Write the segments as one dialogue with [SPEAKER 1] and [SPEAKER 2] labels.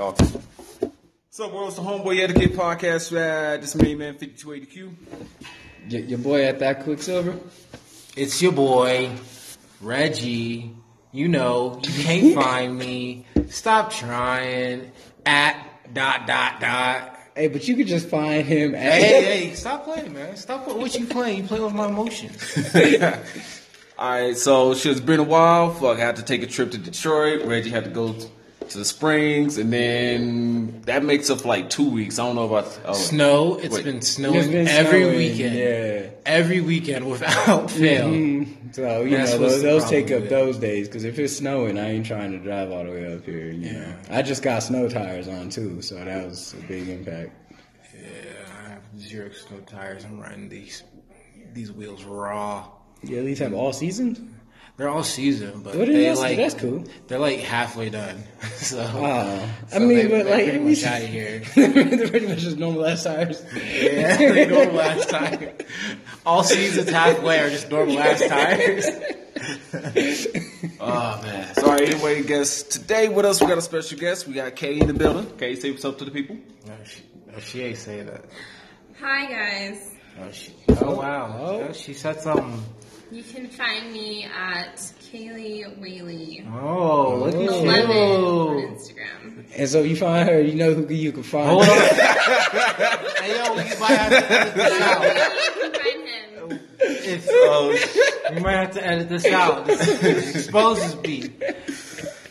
[SPEAKER 1] Dalton. What's up, world? It's the Homeboy Etiquette Podcast. Uh, this is me, man, 5280Q.
[SPEAKER 2] Your, your boy at that Quicksilver.
[SPEAKER 3] It's your boy, Reggie. You know, you can't find me. Stop trying. At dot dot dot.
[SPEAKER 2] Hey, but you could just find him at.
[SPEAKER 3] Hey, hey, stop playing, man. Stop what, what you playing. You playing with my emotions.
[SPEAKER 1] Alright, so shit, it's been a while. Fuck, I had to take a trip to Detroit. Reggie had to go to the Springs, and then that makes up like two weeks. I don't know about. Oh,
[SPEAKER 3] Snow. It's
[SPEAKER 1] Wait.
[SPEAKER 3] been snowing
[SPEAKER 2] It's been
[SPEAKER 3] every
[SPEAKER 2] snowing,
[SPEAKER 3] weekend.
[SPEAKER 2] yeah.
[SPEAKER 3] Every weekend without fail.
[SPEAKER 2] Mhm. So you
[SPEAKER 3] That's
[SPEAKER 2] know those, those take up those days because if it's snowing, I ain't trying to drive all the way up here. You know, I just got snow tires on too, so that was a big impact.
[SPEAKER 3] Yeah, I have zero snow tires. I'm riding these these wheels raw.
[SPEAKER 2] You at least have all seasons.
[SPEAKER 3] They're all season, but
[SPEAKER 2] Well,
[SPEAKER 3] they
[SPEAKER 2] that's-
[SPEAKER 3] like
[SPEAKER 2] that's cool.
[SPEAKER 3] They're like halfway done. so,
[SPEAKER 2] Oh, I mean,
[SPEAKER 3] they-
[SPEAKER 2] but like
[SPEAKER 3] pretty
[SPEAKER 2] at
[SPEAKER 3] much out of here.
[SPEAKER 2] they're pretty much just normal ass tires.
[SPEAKER 3] Yeah, they normal ass tires. All seasons halfway are just normal ass tires. oh man.
[SPEAKER 1] So, alright, anyway, guess today with us, we got a special guest. We got Kay in the building. Kay, say what's up to the people.
[SPEAKER 3] No, she, no, she ain't say that.
[SPEAKER 4] Hi guys.
[SPEAKER 3] Oh, she, oh wow. Oh, she said something.
[SPEAKER 4] You can find me at Kaylee Whaley
[SPEAKER 3] Oh, look at
[SPEAKER 4] eleven on. Instagram.
[SPEAKER 2] And so you find her, you know who you can find.
[SPEAKER 3] Hold on. hey yo, we might have to edit this out.
[SPEAKER 4] you can find him.
[SPEAKER 3] If, uh, we might have to edit this out. This, this exposes me.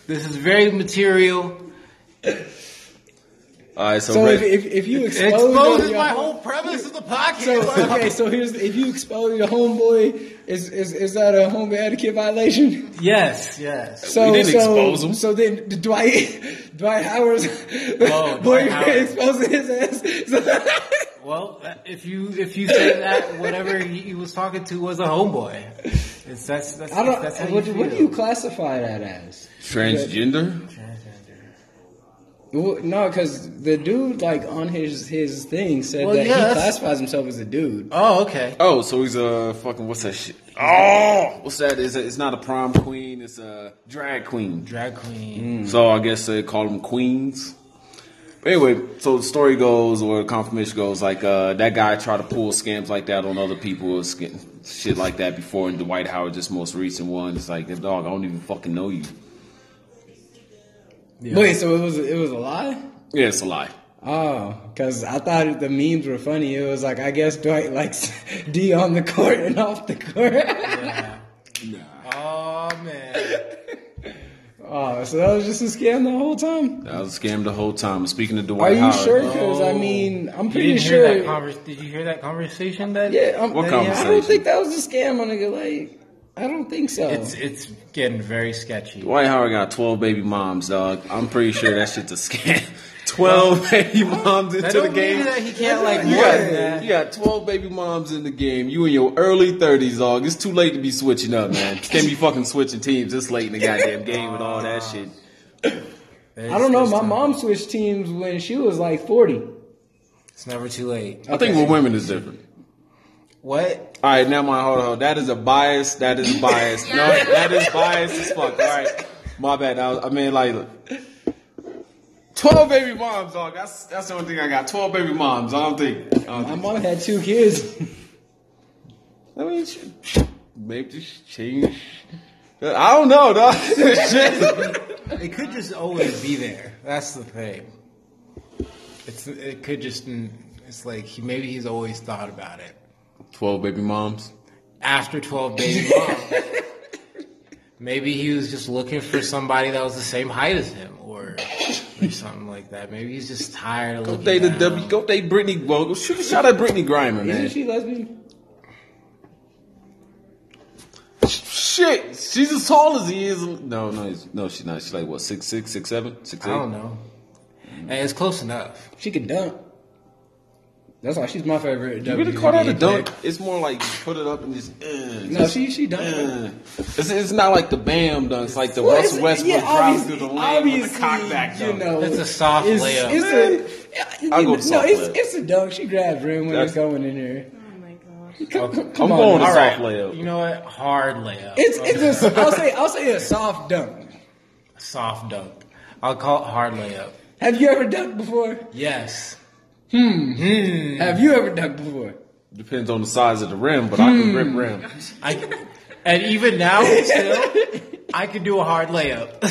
[SPEAKER 3] This is very material.
[SPEAKER 1] Alright, so,
[SPEAKER 2] So if, if, if you
[SPEAKER 3] It
[SPEAKER 2] expose,
[SPEAKER 3] exposes
[SPEAKER 2] your-
[SPEAKER 3] my whole premise of the podcast.
[SPEAKER 2] So okay, so here's if you expose your homeboy, is is is that a homeboy etiquette violation?
[SPEAKER 3] yes, yes.
[SPEAKER 2] So
[SPEAKER 1] We didn't
[SPEAKER 2] so
[SPEAKER 1] expose him.
[SPEAKER 2] so then Dwight Dwight Howard's oh,
[SPEAKER 3] Dwight
[SPEAKER 2] boyfriend
[SPEAKER 3] Howard.
[SPEAKER 2] exposing his ass. So-
[SPEAKER 3] Well, if you if you say that whatever he, he was talking to was a homeboy, it's that's that's
[SPEAKER 2] I don't.
[SPEAKER 3] that's how
[SPEAKER 2] what,
[SPEAKER 3] you
[SPEAKER 2] what do you classify that as?
[SPEAKER 1] transgender?
[SPEAKER 2] Well, No, because the dude like on his his thing said
[SPEAKER 3] Well,
[SPEAKER 2] that
[SPEAKER 3] yeah,
[SPEAKER 2] he
[SPEAKER 3] that's-
[SPEAKER 2] classifies himself as a dude.
[SPEAKER 3] Oh, okay.
[SPEAKER 1] Oh, so he's a fucking, what's that shit? Oh! What's that? It's, a, it's not a prom queen, it's a drag queen.
[SPEAKER 3] Drag queen.
[SPEAKER 1] So I guess they call them queens. But anyway, so the story goes, or the confirmation goes, like uh, that guy tried to pull scams like that on other people, shit like that before. And Dwight Howard, just most recent one, it's like, dog, I don't even fucking know you.
[SPEAKER 3] Yeah.
[SPEAKER 2] Wait, so it was it was a lie?
[SPEAKER 1] Yeah, it's a lie.
[SPEAKER 2] Oh, because I thought the memes were funny. It was like I guess Dwight likes D on the court and off the court.
[SPEAKER 3] Yeah. Oh man.
[SPEAKER 2] oh, so that was just a scam the whole time.
[SPEAKER 1] That was a scam the whole time. Speaking of Dwight, Are
[SPEAKER 2] you
[SPEAKER 1] Howard,
[SPEAKER 2] sure? Because I
[SPEAKER 3] Oh.
[SPEAKER 2] mean, I'm pretty sure.
[SPEAKER 3] hear that convers- Did you hear that conversation? That
[SPEAKER 2] yeah, I'm,
[SPEAKER 1] What
[SPEAKER 2] I don't think that was a scam, my nigga. Like, I don't think so.
[SPEAKER 3] it's it's getting very sketchy.
[SPEAKER 1] Dwight Howard got 12 baby moms, dog. I'm pretty sure that shit's a scam. 12 baby moms
[SPEAKER 3] That
[SPEAKER 1] into the
[SPEAKER 3] don't mean
[SPEAKER 1] game.
[SPEAKER 3] that he can't like
[SPEAKER 1] You got,
[SPEAKER 3] that.
[SPEAKER 1] you got 12 baby moms in the game. You in your early 30s, dog. It's too late to be switching up, man. Can't be fucking switching teams this late in the goddamn game with all that shit.
[SPEAKER 2] I don't know. My mom switched teams when she was like 40.
[SPEAKER 3] It's never too late.
[SPEAKER 1] I think with women is different.
[SPEAKER 3] What?
[SPEAKER 1] All right, now my hold on. hold on. That is a bias. That is bias. No, that is bias as fuck. All right, my bad. I, was, I mean, like, twelve baby moms, dog. That's that's the only thing I got. Twelve baby moms. I don't think. I, don't
[SPEAKER 2] My
[SPEAKER 1] think.
[SPEAKER 2] mom had two kids.
[SPEAKER 1] I mean, sh- maybe just change. I don't know, dog.
[SPEAKER 3] It could just always be there. That's the thing. It's it could just it's like he maybe he's always thought about it.
[SPEAKER 1] Twelve baby moms.
[SPEAKER 3] After twelve baby moms, maybe he was just looking for somebody that was the same height as him, or or something like that. Maybe he's just tired of
[SPEAKER 1] Go
[SPEAKER 3] looking.
[SPEAKER 1] date the. W. Go date Brittney. Well, go shoot a shot at Brittney Griner,
[SPEAKER 2] Isn't
[SPEAKER 1] man.
[SPEAKER 2] she lesbian?
[SPEAKER 1] Shit, she's as tall as he is. No, no, he's, no, she's not. She's like what, six six, six seven, six eight.
[SPEAKER 3] I don't know. Hey, it's close enough.
[SPEAKER 2] She can dunk. That's why she's my favorite.
[SPEAKER 1] You really call that a dunk?
[SPEAKER 2] player.
[SPEAKER 1] It's more like you put it up and just. Uh,
[SPEAKER 2] No,
[SPEAKER 1] just,
[SPEAKER 2] she she dunk.
[SPEAKER 1] uh. It's, it's not like the Bam dunks, like the
[SPEAKER 2] Well,
[SPEAKER 1] Russell Westbrook
[SPEAKER 2] yeah,
[SPEAKER 1] drives through the lane with the
[SPEAKER 2] obviously,
[SPEAKER 1] cock back
[SPEAKER 2] You know,
[SPEAKER 3] It's a soft
[SPEAKER 2] it's,
[SPEAKER 3] layup.
[SPEAKER 2] It's a,
[SPEAKER 1] I'll go to
[SPEAKER 2] no,
[SPEAKER 1] soft
[SPEAKER 2] it's,
[SPEAKER 1] layup.
[SPEAKER 2] it's a dunk. She grabs rim when
[SPEAKER 1] That's-
[SPEAKER 2] it's going in there.
[SPEAKER 4] Oh my gosh.
[SPEAKER 2] Come, come,
[SPEAKER 1] I'm
[SPEAKER 2] come on,
[SPEAKER 1] going to
[SPEAKER 3] All
[SPEAKER 1] soft
[SPEAKER 3] right,
[SPEAKER 1] layup.
[SPEAKER 3] You know what? Hard layup.
[SPEAKER 2] It's it's a, I'll say I'll say a soft dunk.
[SPEAKER 3] soft dunk. I'll call it hard layup.
[SPEAKER 2] Have you ever dunked before?
[SPEAKER 3] Yes. Hmm. Hmm.
[SPEAKER 2] Have you ever dunked before?
[SPEAKER 1] Depends on the size of the rim, but I can hmm. rip rims.
[SPEAKER 3] I, and even now, still, I can do a hard layup.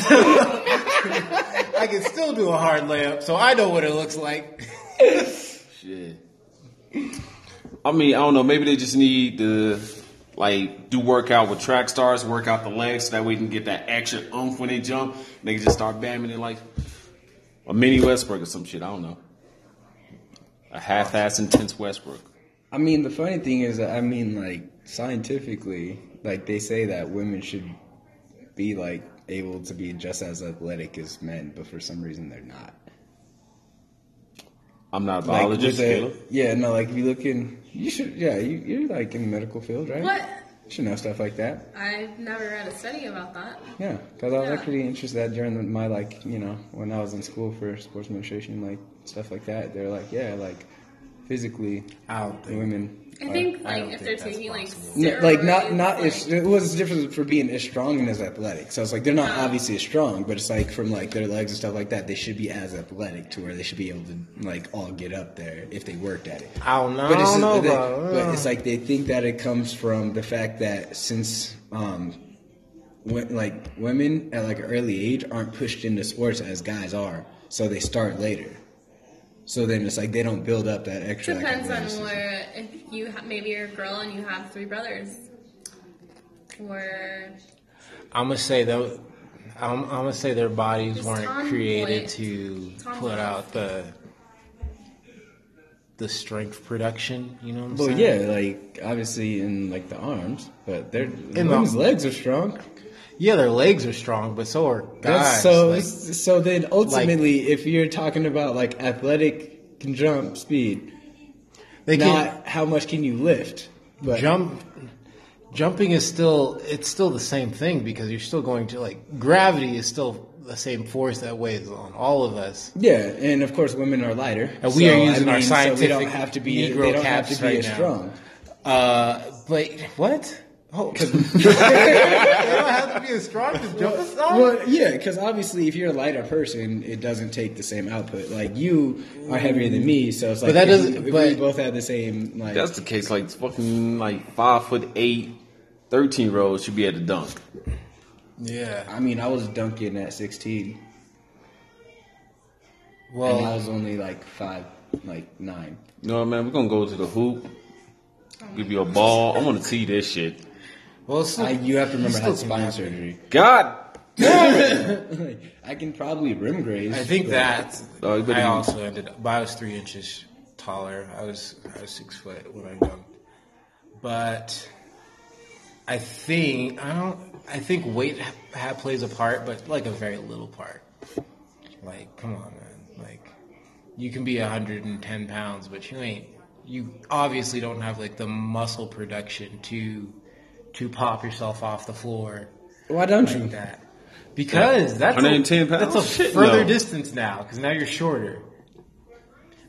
[SPEAKER 3] I can still do a hard layup, so I know what it looks like.
[SPEAKER 1] Shit. I mean, I don't know. Maybe they just need to like do workout with track stars, work out the legs, so that way you can get that extra oomph when they jump. They can just start bamming it like a mini Westbrook or some shit. I don't know. A half-ass intense Westbrook.
[SPEAKER 2] I mean, the funny thing is that I mean, like scientifically, like they say that women should be like able to be just as athletic as men, but for some reason they're not.
[SPEAKER 1] I'm not a biologist.
[SPEAKER 2] with the-
[SPEAKER 1] Caleb.
[SPEAKER 2] yeah, no, like if you look in, you should, yeah, you, you're like in the medical field, right?
[SPEAKER 4] What?
[SPEAKER 2] You should know stuff like that.
[SPEAKER 4] I've never read a study about that.
[SPEAKER 2] Yeah, because I was
[SPEAKER 4] Yeah.
[SPEAKER 2] actually interested during my like, you know, when I was in school for sports administration, like stuff like that. They're like, yeah, like physically,
[SPEAKER 3] out don't
[SPEAKER 2] women.
[SPEAKER 4] I
[SPEAKER 2] are-
[SPEAKER 4] think like
[SPEAKER 3] don't
[SPEAKER 4] if
[SPEAKER 3] think
[SPEAKER 4] they're taking like
[SPEAKER 3] possible.
[SPEAKER 2] No, like not not
[SPEAKER 4] like,
[SPEAKER 2] as it was a difference for being as strong and as athletic. So it's like they're not obviously as strong, but it's like from like their legs and stuff like that, they should be as athletic to where they should be able to like all get up there if they worked at it.
[SPEAKER 3] I don't know.
[SPEAKER 2] But
[SPEAKER 3] I
[SPEAKER 2] it's,
[SPEAKER 3] don't know
[SPEAKER 2] but, they-
[SPEAKER 3] about.
[SPEAKER 2] but it's like they think that it comes from the fact that since um, when, like women at like an early age aren't pushed into sports as guys are, so they start later. So then it's like they don't build up that extra. like,
[SPEAKER 4] Depends on where if you ha- maybe you're a girl and you have three brothers, or
[SPEAKER 3] I'm gonna say though, I'm, I'm gonna say their bodies
[SPEAKER 4] Just
[SPEAKER 3] weren't
[SPEAKER 4] tomboy.
[SPEAKER 3] created to
[SPEAKER 4] Tomboy.
[SPEAKER 3] put out the the strength production. You know what I'm
[SPEAKER 2] Well,
[SPEAKER 3] saying?
[SPEAKER 2] Well, yeah, like obviously in like the arms, but their
[SPEAKER 3] the-
[SPEAKER 2] women's legs are strong.
[SPEAKER 3] Yeah, their legs are strong, but so are
[SPEAKER 2] That's
[SPEAKER 3] guys.
[SPEAKER 2] so
[SPEAKER 3] like-
[SPEAKER 2] so then ultimately, if you're talking about like athletic can jump speed,
[SPEAKER 3] they can
[SPEAKER 2] not how much can you lift, but
[SPEAKER 3] jump. Jumping is still it's still the same thing because you're still going to like gravity is still the same force that weighs on all of us.
[SPEAKER 2] yeah, and of course women are lighter.
[SPEAKER 3] And we are using our
[SPEAKER 2] so we don't have to be
[SPEAKER 3] Negro
[SPEAKER 2] they don't have to be
[SPEAKER 3] right
[SPEAKER 2] as
[SPEAKER 3] now.
[SPEAKER 2] strong.
[SPEAKER 3] Uh, but what? Oh, they don't have to be as strong to jump as strong.
[SPEAKER 2] Well, yeah, because obviously, if you're a lighter person, it doesn't take the same output. Like you are heavier than me, so it's like
[SPEAKER 3] But that
[SPEAKER 2] if
[SPEAKER 3] doesn't-
[SPEAKER 2] we- if
[SPEAKER 3] but-
[SPEAKER 2] we both have the same like.
[SPEAKER 1] That's the case. Like fucking like five foot eight, 13 year olds should be able to dunk.
[SPEAKER 3] Yeah.
[SPEAKER 2] I mean, I was dunking at 16, and I was only like five, like nine.
[SPEAKER 1] You know what, man? We're gonna go to the hoop. Give you a ball. I want to see this shit.
[SPEAKER 3] Well, it's still,
[SPEAKER 2] I, you have to remember I
[SPEAKER 3] still
[SPEAKER 2] had spine surgery.
[SPEAKER 1] God.
[SPEAKER 2] I can probably rim graze.
[SPEAKER 3] I think that
[SPEAKER 1] Oh, you
[SPEAKER 3] I
[SPEAKER 1] use-
[SPEAKER 3] also ended up. but I was three inches taller. I was I was six foot when I jumped, but I think I don't. I think weight ha- ha- plays a part, but like a very little part. Like, come on, man. Like, you can be 110 pounds, but you ain't. You obviously don't have like the muscle production to to pop yourself off the floor
[SPEAKER 2] Why don't you?
[SPEAKER 3] like that. Because that's
[SPEAKER 1] 110
[SPEAKER 3] a,
[SPEAKER 1] pounds?
[SPEAKER 3] That's a
[SPEAKER 1] Shit,
[SPEAKER 3] further
[SPEAKER 1] no.
[SPEAKER 3] distance now because now you're shorter.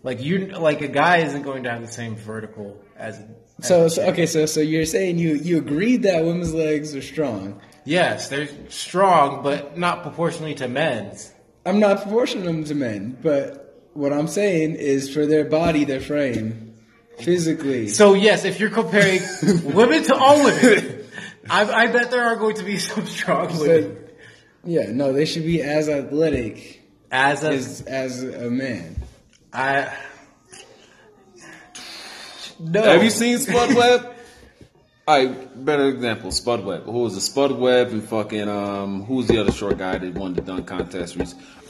[SPEAKER 3] Like you, like a guy isn't going to have the same vertical as. As
[SPEAKER 2] So, so okay, so so you're saying you you agreed that women's legs are strong.
[SPEAKER 3] Yes, they're strong, but not proportionally to men's.
[SPEAKER 2] I'm not proportioning them to men, but what I'm saying is for their body, their frame, physically.
[SPEAKER 3] So yes, if you're comparing women to all women, I, I bet there are going to be some strong women
[SPEAKER 2] So, yeah, no, they should be as athletic
[SPEAKER 3] as a.
[SPEAKER 2] as as a man.
[SPEAKER 3] I, no.
[SPEAKER 1] Have you seen Spud Webb? All right, better example, Spud Webb. Who was the Spud Webb and fucking um? Who was the other short guy that won the dunk contest?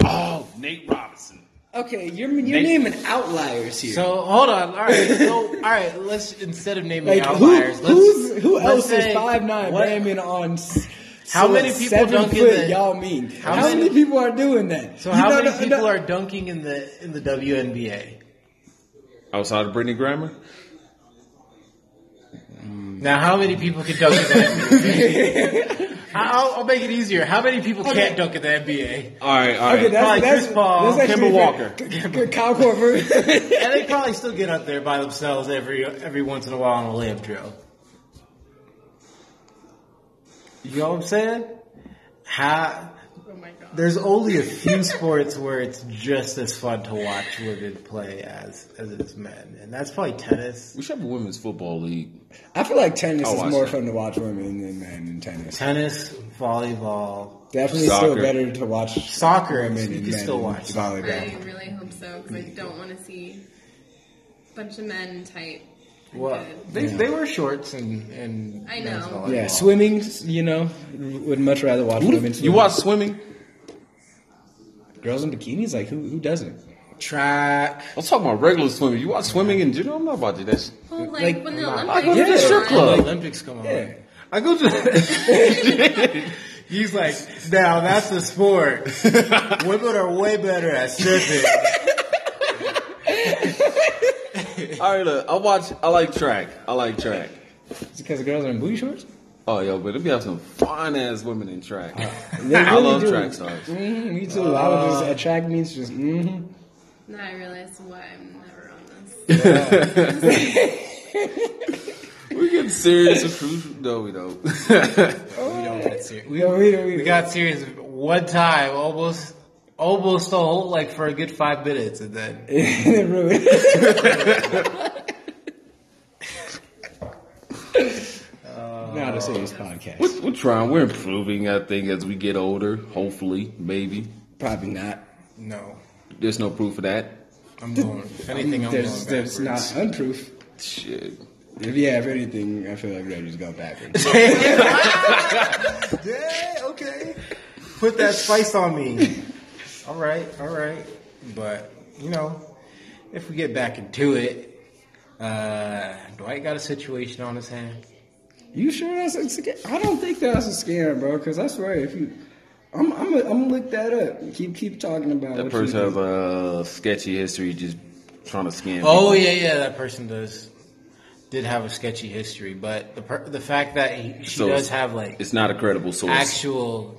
[SPEAKER 1] Oh, Nate Robinson.
[SPEAKER 2] Okay, you're you're
[SPEAKER 1] Nate-
[SPEAKER 2] naming outliers here.
[SPEAKER 3] So hold on. All right. So all right. Let's instead of naming
[SPEAKER 2] like who
[SPEAKER 3] outliers, let's,
[SPEAKER 2] who's, who
[SPEAKER 3] let's
[SPEAKER 2] else is five nine
[SPEAKER 3] what-
[SPEAKER 2] ramming on?
[SPEAKER 3] How
[SPEAKER 2] so
[SPEAKER 3] many people
[SPEAKER 2] seven
[SPEAKER 3] dunk in the-
[SPEAKER 2] Y'all mean
[SPEAKER 3] how
[SPEAKER 2] how,
[SPEAKER 3] many-
[SPEAKER 2] many, people are doing that?
[SPEAKER 3] So
[SPEAKER 2] You
[SPEAKER 3] how
[SPEAKER 2] know,
[SPEAKER 3] many people
[SPEAKER 2] no,
[SPEAKER 3] are dunking in the in the WNBA?
[SPEAKER 1] Outside of Brittney Griner.
[SPEAKER 3] Now, how many people can dunk in the NBA? I'll, I'll make it easier. How many people can't dunk in the NBA?
[SPEAKER 1] All right, all right.
[SPEAKER 2] Okay, that's,
[SPEAKER 3] Probably
[SPEAKER 2] that's,
[SPEAKER 3] Chris Paul,
[SPEAKER 2] that's actually
[SPEAKER 1] Kemba
[SPEAKER 2] fair.
[SPEAKER 1] Walker.
[SPEAKER 2] K- Kyle Korver.
[SPEAKER 3] And they probably still get up there by themselves every every once in a while on a layup drill. You know what I'm saying? How
[SPEAKER 4] my god.
[SPEAKER 3] There's only a few sports where it's just as fun to watch women play as as it is men, and that's probably tennis.
[SPEAKER 1] We should have a women's football league.
[SPEAKER 2] I feel like tennis
[SPEAKER 1] I'll
[SPEAKER 2] is more
[SPEAKER 1] that.
[SPEAKER 2] fun to watch women than men in tennis.
[SPEAKER 3] Tennis, volleyball,
[SPEAKER 2] Definitely still better to watch
[SPEAKER 3] Soccer,
[SPEAKER 2] women
[SPEAKER 3] you
[SPEAKER 2] and
[SPEAKER 3] can
[SPEAKER 2] men
[SPEAKER 3] still watch soccer.
[SPEAKER 2] volleyball.
[SPEAKER 4] I really hope so because I don't want to see a bunch of men tight. and
[SPEAKER 3] well,
[SPEAKER 4] good.
[SPEAKER 3] they they wear shorts and and
[SPEAKER 4] I know.
[SPEAKER 2] Yeah, swimming. You know, would much rather watch women.
[SPEAKER 1] You watch swimming?
[SPEAKER 2] Girls in bikinis? Like who? Who doesn't?
[SPEAKER 3] track.
[SPEAKER 1] I'm talking about regular swimming. You watch swimming in general? I'm not about to do that shit.
[SPEAKER 4] Well, like,
[SPEAKER 2] like-
[SPEAKER 4] when the
[SPEAKER 3] I'm
[SPEAKER 4] Olympics
[SPEAKER 1] go to the strip club.
[SPEAKER 3] The Olympics come on.
[SPEAKER 2] Yeah.
[SPEAKER 3] I go to. He's like, now that's a sport. Women are way better at stripping.
[SPEAKER 1] All right, look, I watch. I like track. I like track.
[SPEAKER 2] Is it because the girls are in booty shorts?
[SPEAKER 1] Oh, yo, but if you have some fine ass women in track,
[SPEAKER 2] They
[SPEAKER 1] I love
[SPEAKER 2] do.
[SPEAKER 1] track stars.
[SPEAKER 2] hmm me too. I would just attract means just. Mm-hmm.
[SPEAKER 4] Now I realize why I'm never on this.
[SPEAKER 1] We get serious and crucial. No, we don't.
[SPEAKER 3] We don't get serious. We,
[SPEAKER 2] No, we we
[SPEAKER 3] we got serious one time, almost, almost the whole like for a good five minutes, and then it
[SPEAKER 2] Ruined. Not a serious podcast.
[SPEAKER 1] we're, we're trying. We're improving. I think as we get older, hopefully, maybe.
[SPEAKER 2] Probably not.
[SPEAKER 3] no,
[SPEAKER 1] There's no proof of that.
[SPEAKER 3] I'm going. If anything, I'm
[SPEAKER 2] There's,
[SPEAKER 3] going
[SPEAKER 2] there's not unproof.
[SPEAKER 1] Shit.
[SPEAKER 2] If yeah, if anything, I feel like Reggie's go backwards.
[SPEAKER 3] Yeah, okay. Put that spice on me. All right, all right. But you know, if we get back into it, uh, Dwight got a situation on his hand.
[SPEAKER 2] You sure that's a scam? I don't think that's a scam, bro. Because I swear, if you, I'm, I'm, I'm gonna look that up. Keep, keep talking about
[SPEAKER 1] That
[SPEAKER 2] what
[SPEAKER 1] person
[SPEAKER 2] you
[SPEAKER 1] has a sketchy history, just trying to scam.
[SPEAKER 3] Oh
[SPEAKER 1] people.
[SPEAKER 3] yeah, yeah. That person does did have a sketchy history, but the per, the fact that he, she
[SPEAKER 1] So
[SPEAKER 3] does have like
[SPEAKER 1] It's not a credible source.
[SPEAKER 3] actual,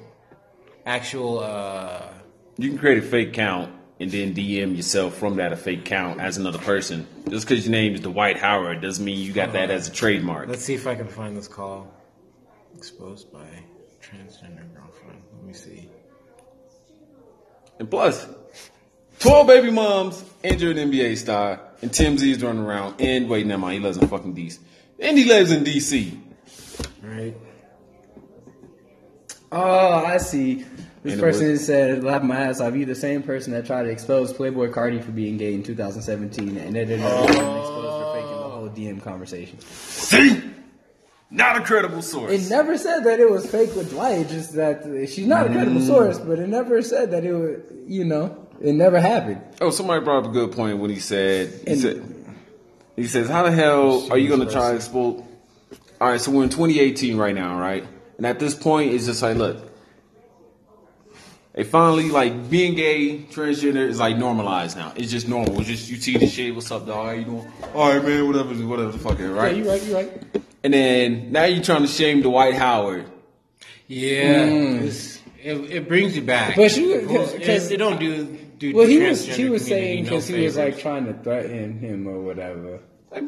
[SPEAKER 3] actual. uh
[SPEAKER 1] You can create a fake count and then DM yourself from that a fake count as another person. Just because your name is Dwight Howard doesn't mean you got that uh-huh. as a trademark.
[SPEAKER 3] Let's see if I can find this call. Exposed by transgender girlfriend. Let me see.
[SPEAKER 1] And plus, 12 baby moms, injured NBA star, and Tim Z is running around. And wait, never mind, he lives in fucking DC. And he lives in DC.
[SPEAKER 3] Right.
[SPEAKER 2] Oh, I see. This
[SPEAKER 1] And
[SPEAKER 2] person
[SPEAKER 1] was-
[SPEAKER 2] said, "Laugh my ass off." You the same person that tried to expose Playboi Carti for being gay in 2017, and ended up getting exposed for faking the whole DM conversation.
[SPEAKER 1] See? Not a credible source.
[SPEAKER 2] It never said that it was fake with Dwight. Just that uh, she's not a credible
[SPEAKER 1] Mm.
[SPEAKER 2] source, but it never said that it was. You know, it never happened.
[SPEAKER 1] Oh, somebody brought up a good point when he said he
[SPEAKER 2] And-
[SPEAKER 1] said he says, "How the hell are you going to try to expose?" All right, so we're in 2018 right now, right? And at this point, it's just like, look, they finally like being gay, transgender is like normalized now. It's just normal. It's just you see the shit. What's up, dog? How you doing? All right, man. Whatever, whatever the fuck, it, right?
[SPEAKER 2] Yeah, you right. You right.
[SPEAKER 1] And then now you're trying to shame Dwight Howard.
[SPEAKER 3] Yeah. Mm. It's, it, it brings you back.
[SPEAKER 2] But she-
[SPEAKER 3] It goes-
[SPEAKER 2] because-
[SPEAKER 3] it, it don't do do.
[SPEAKER 2] Well,
[SPEAKER 3] the
[SPEAKER 2] he was.
[SPEAKER 3] transgender
[SPEAKER 2] He was
[SPEAKER 3] community
[SPEAKER 2] saying
[SPEAKER 3] no
[SPEAKER 2] because he was like trying to threaten him or whatever.
[SPEAKER 1] Like,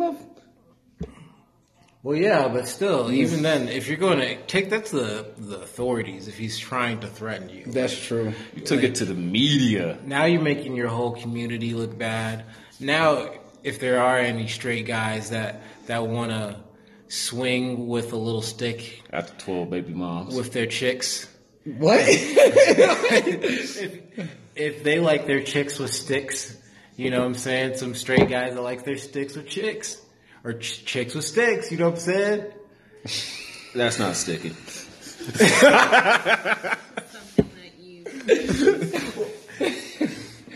[SPEAKER 1] well,
[SPEAKER 3] Well, yeah, but still, even then, if you're going to take that to the the authorities, if he's trying to threaten you,
[SPEAKER 2] That's true.
[SPEAKER 1] you took it to the media.
[SPEAKER 3] now you're making your whole community look bad. Now, if there are any straight guys that that want to swing with a little stick
[SPEAKER 1] After 12 baby moms.
[SPEAKER 3] with their chicks,
[SPEAKER 2] What?
[SPEAKER 3] if they like their chicks with sticks, you know what I'm saying? Some straight guys that like their sticks with chicks. Or ch- chicks with sticks, you know what I'm saying?
[SPEAKER 1] That's not sticking.
[SPEAKER 4] Something that you.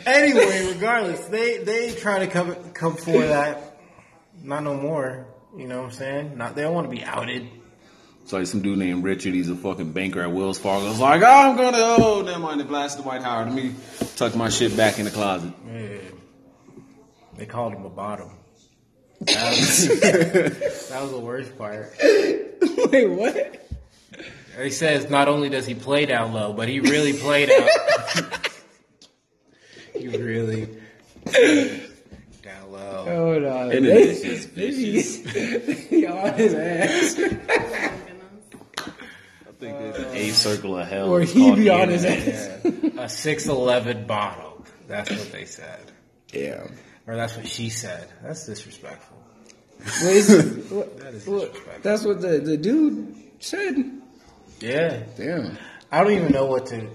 [SPEAKER 3] Anyway, regardless, they they try to come come for that. Not no more. You know what I'm saying? Not they don't want to be outed.
[SPEAKER 1] It's like some dude named Richard. He's a fucking banker at Wells Fargo. It's like, oh, I'm gonna, oh, never mind. They blasted Dwight Howard. Let me tuck my shit back in the closet.
[SPEAKER 3] Yeah. They called him a bottom. That was, that was the worst part.
[SPEAKER 2] Wait, what?
[SPEAKER 3] He says not only does he play down low, but he really played out. he really down low.
[SPEAKER 2] Hold on.
[SPEAKER 1] And it is just vicious.
[SPEAKER 2] be- they on his ass.
[SPEAKER 4] Oh my goodness.
[SPEAKER 1] I think there's an A circle of hell.
[SPEAKER 2] Or he
[SPEAKER 1] called
[SPEAKER 2] be on his
[SPEAKER 1] ass.
[SPEAKER 3] Yeah. a six eleven bottle. That's what they said,
[SPEAKER 2] Yeah.
[SPEAKER 3] or that's what she said. That's disrespectful.
[SPEAKER 2] Well, is- what-
[SPEAKER 3] That is
[SPEAKER 2] what-
[SPEAKER 3] disrespectful.
[SPEAKER 2] that's what the, the dude said.
[SPEAKER 3] Yeah,
[SPEAKER 2] Damn.
[SPEAKER 3] I don't even know what to.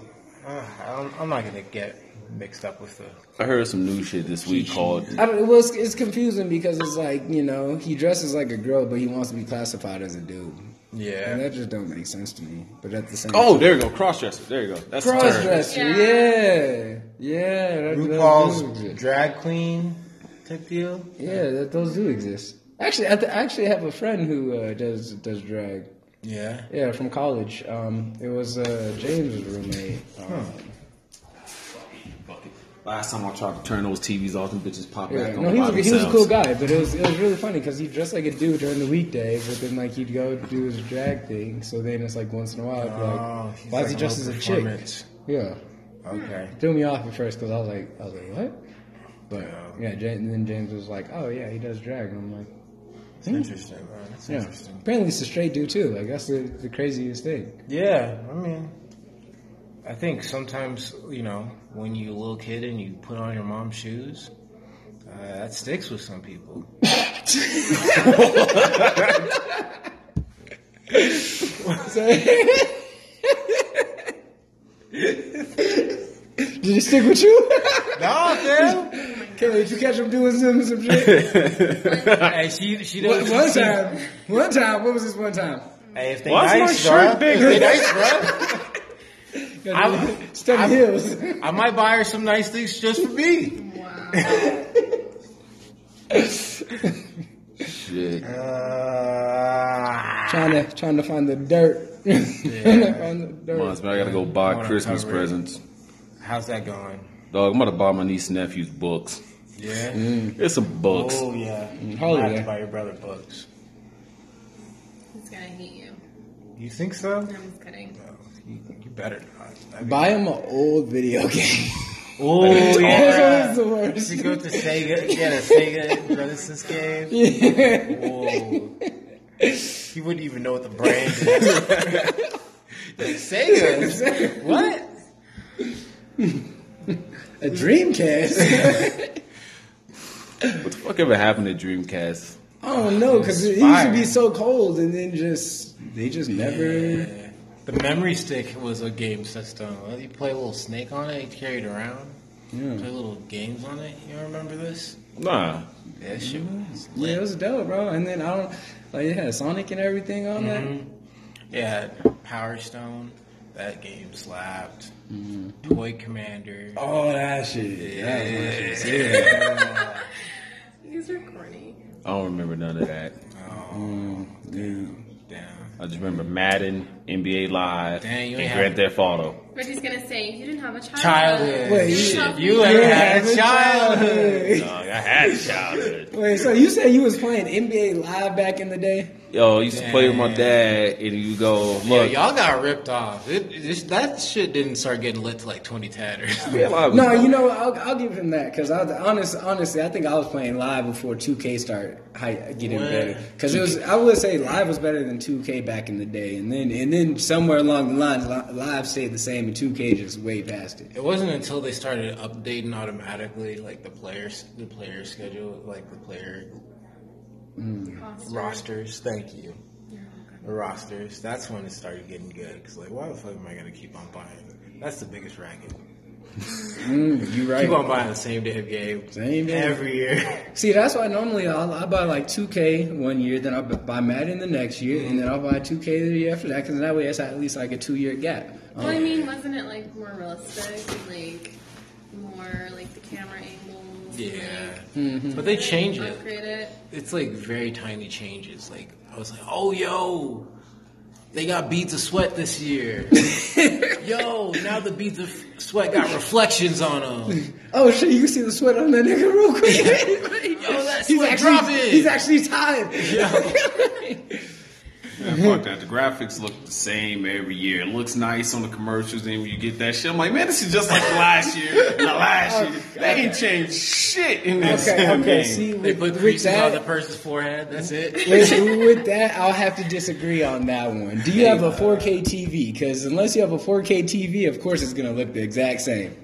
[SPEAKER 3] Uh, I don't, I'm not gonna get mixed up with the.
[SPEAKER 1] I heard some new shit this week called
[SPEAKER 2] I don't, well, it's, it's confusing because it's like, you know, he dresses like a girl, but he wants to be classified as a dude. And
[SPEAKER 3] Yeah,
[SPEAKER 2] that just don't make sense to me. But at the same
[SPEAKER 1] Oh,
[SPEAKER 2] time,
[SPEAKER 1] there you go, crossdresser. There you go. That's the term.
[SPEAKER 2] cross-dresser.
[SPEAKER 4] Yeah.
[SPEAKER 2] Yeah. Yeah. that- that
[SPEAKER 3] RuPaul's
[SPEAKER 2] do
[SPEAKER 3] drag queen type deal.
[SPEAKER 2] Yeah, that, those do exist. Actually, I, th- I actually have a friend who uh, does does drag.
[SPEAKER 3] Yeah,
[SPEAKER 2] Yeah, from college. Um, it was uh, James' roommate. Um,
[SPEAKER 1] Last time I tried to turn those TVs off, them bitches pop
[SPEAKER 2] Yeah,
[SPEAKER 1] back on
[SPEAKER 2] no, he
[SPEAKER 1] by
[SPEAKER 2] was, a, he was a cool guy, but it was it was really funny because he dressed like a dude during the weekday, but then like he'd go do his drag thing. So then it's like once in a while, I'd be
[SPEAKER 3] Oh,
[SPEAKER 2] like,
[SPEAKER 3] he's
[SPEAKER 2] why is he dressed as a chick? Yeah,
[SPEAKER 3] Okay.
[SPEAKER 2] threw me off at first because I was like, I was like, what? But
[SPEAKER 3] Yeah.
[SPEAKER 2] yeah, James, and then James was like, oh yeah, he does drag, and I'm like,
[SPEAKER 3] It's hmm? interesting, man. It's
[SPEAKER 2] yeah.
[SPEAKER 3] interesting.
[SPEAKER 2] Apparently, it's a straight dude too. Like that's the, the craziest thing.
[SPEAKER 3] Yeah, I mean, I think sometimes you know when you're a little kid and you put on your mom's shoes, uh, that sticks with some people.
[SPEAKER 2] Did it stick with you?
[SPEAKER 3] No, man.
[SPEAKER 2] Okay, did you catch him doing some some shit?
[SPEAKER 3] hey, she she
[SPEAKER 2] one,
[SPEAKER 3] does
[SPEAKER 2] one time, one time. What was this one time?
[SPEAKER 3] Hey, if they
[SPEAKER 1] Why's my
[SPEAKER 3] nice,
[SPEAKER 1] shirt
[SPEAKER 3] bro.
[SPEAKER 1] bigger?
[SPEAKER 3] If they nice, bro. I'm-
[SPEAKER 2] Study
[SPEAKER 3] I'm-
[SPEAKER 2] Hills.
[SPEAKER 3] I might buy her some nice things just for me.
[SPEAKER 4] Wow.
[SPEAKER 1] Shit.
[SPEAKER 3] Uh,
[SPEAKER 2] trying to trying to find the dirt. Trying to find the dirt.
[SPEAKER 1] Months, man, I gotta go buy Christmas presents.
[SPEAKER 3] how's that going?
[SPEAKER 1] Dog, I'm gonna buy my niece and nephew's books.
[SPEAKER 3] Yeah.
[SPEAKER 1] It's some books.
[SPEAKER 3] Oh yeah.
[SPEAKER 2] holiday.
[SPEAKER 3] I have to buy your brother books.
[SPEAKER 4] He's gonna hate you.
[SPEAKER 3] You think so?
[SPEAKER 4] I'm just kidding.
[SPEAKER 3] No, you, you better not. That'd be-
[SPEAKER 2] Buy him an old video game.
[SPEAKER 3] Oh
[SPEAKER 2] That's
[SPEAKER 3] yeah.
[SPEAKER 2] always the worst.
[SPEAKER 3] You go to Sega, get a Sega Genesis game.
[SPEAKER 2] Yeah.
[SPEAKER 3] Whoa. He wouldn't even know what the brand is. Sega? What?
[SPEAKER 2] A Dreamcast.
[SPEAKER 1] What the fuck ever happened to Dreamcast?
[SPEAKER 2] I don't know because it used to be so cold, and then just they just never.
[SPEAKER 3] Yeah. The memory stick was a game system. Well, You play a little snake on it, you carry it around.
[SPEAKER 2] Yeah.
[SPEAKER 3] Play little games on it. You remember this?
[SPEAKER 1] Nah.
[SPEAKER 3] Yeah, shit was
[SPEAKER 2] Yeah, it was dope, bro. And then I don't like it had Sonic and everything on
[SPEAKER 3] Mhm. Yeah, Power Stone. That game slapped. Mm-hmm. Toy Commander.
[SPEAKER 2] that. Oh, that shit.
[SPEAKER 3] Yeah.
[SPEAKER 4] These are corny.
[SPEAKER 1] I don't remember none of that.
[SPEAKER 3] Oh, mm,
[SPEAKER 2] Dude.
[SPEAKER 3] damn.
[SPEAKER 1] I just remember Madden, NBA Live,
[SPEAKER 3] Dang, you
[SPEAKER 1] and
[SPEAKER 3] ain't
[SPEAKER 1] Grand
[SPEAKER 3] have-
[SPEAKER 1] Theft Auto.
[SPEAKER 4] Reggie gonna say you didn't have a child.
[SPEAKER 3] Childhood.
[SPEAKER 2] Wait, you-
[SPEAKER 4] Yourself
[SPEAKER 3] You
[SPEAKER 4] me.
[SPEAKER 3] ain't
[SPEAKER 2] Yeah,
[SPEAKER 3] had a
[SPEAKER 2] good
[SPEAKER 3] childhood.
[SPEAKER 1] Dog, I had a childhood.
[SPEAKER 2] Wait, so you said you was playing NBA Live back in the day?
[SPEAKER 1] Yo, I used to play with my dad, and you go,
[SPEAKER 3] Yeah,
[SPEAKER 1] look,
[SPEAKER 3] y'all got ripped off. It, it, that shit didn't start getting lit to like 2010 or something.
[SPEAKER 1] NBA
[SPEAKER 2] No,
[SPEAKER 1] dope.
[SPEAKER 2] you know, I'll, I'll give him that because I honest, honestly, I think I was playing live before 2K started getting
[SPEAKER 3] When?
[SPEAKER 2] better. Because it was, I would say live was better than 2K back in the day, and then and then somewhere along the lines, live stayed the same, and 2K just way past it.
[SPEAKER 3] It wasn't until they started updating automatically, like the players, the player schedule, like the player
[SPEAKER 4] Foster.
[SPEAKER 3] rosters. Thank you. The rosters. That's when it started getting good. Cause like, why the fuck am I gonna keep on buying? That's the biggest racket.
[SPEAKER 2] Mm, you right.
[SPEAKER 3] Keep on buying the same damn game
[SPEAKER 2] Same damn-
[SPEAKER 3] every year.
[SPEAKER 2] See, that's why normally I'll, I buy like 2K one year, then I'll buy Madden the next year, and then I'll buy 2K the year after that, because that way it's at least like a two year gap.
[SPEAKER 4] Well, I mean, wasn't it like more realistic, like more like the camera angles?
[SPEAKER 3] Yeah, mm-hmm. but they change it.
[SPEAKER 4] upgrade it.
[SPEAKER 3] It's like very tiny changes. Like I was like, oh yo, they got beads of sweat this year. yo, now the beads of sweat got reflections on them.
[SPEAKER 2] Oh shit! You can see the sweat on that nigga real quick.
[SPEAKER 3] Yo, that
[SPEAKER 2] he's actually
[SPEAKER 3] dropping.
[SPEAKER 2] he's actually tired.
[SPEAKER 1] Man, fuck that. The graphics look the same every year. It looks nice on the commercials. Then when you get that shit, I'm like, man, this is just like last year. And the last year, they ain't changed shit in this
[SPEAKER 2] Okay, okay.
[SPEAKER 1] game.
[SPEAKER 2] See,
[SPEAKER 3] They put
[SPEAKER 2] with
[SPEAKER 3] creases on the person's forehead. That's it.
[SPEAKER 2] with, with that, I'll have to disagree on that one. Do you have a uh, 4K TV? Because unless you have a 4K TV, of course it's gonna look the exact same.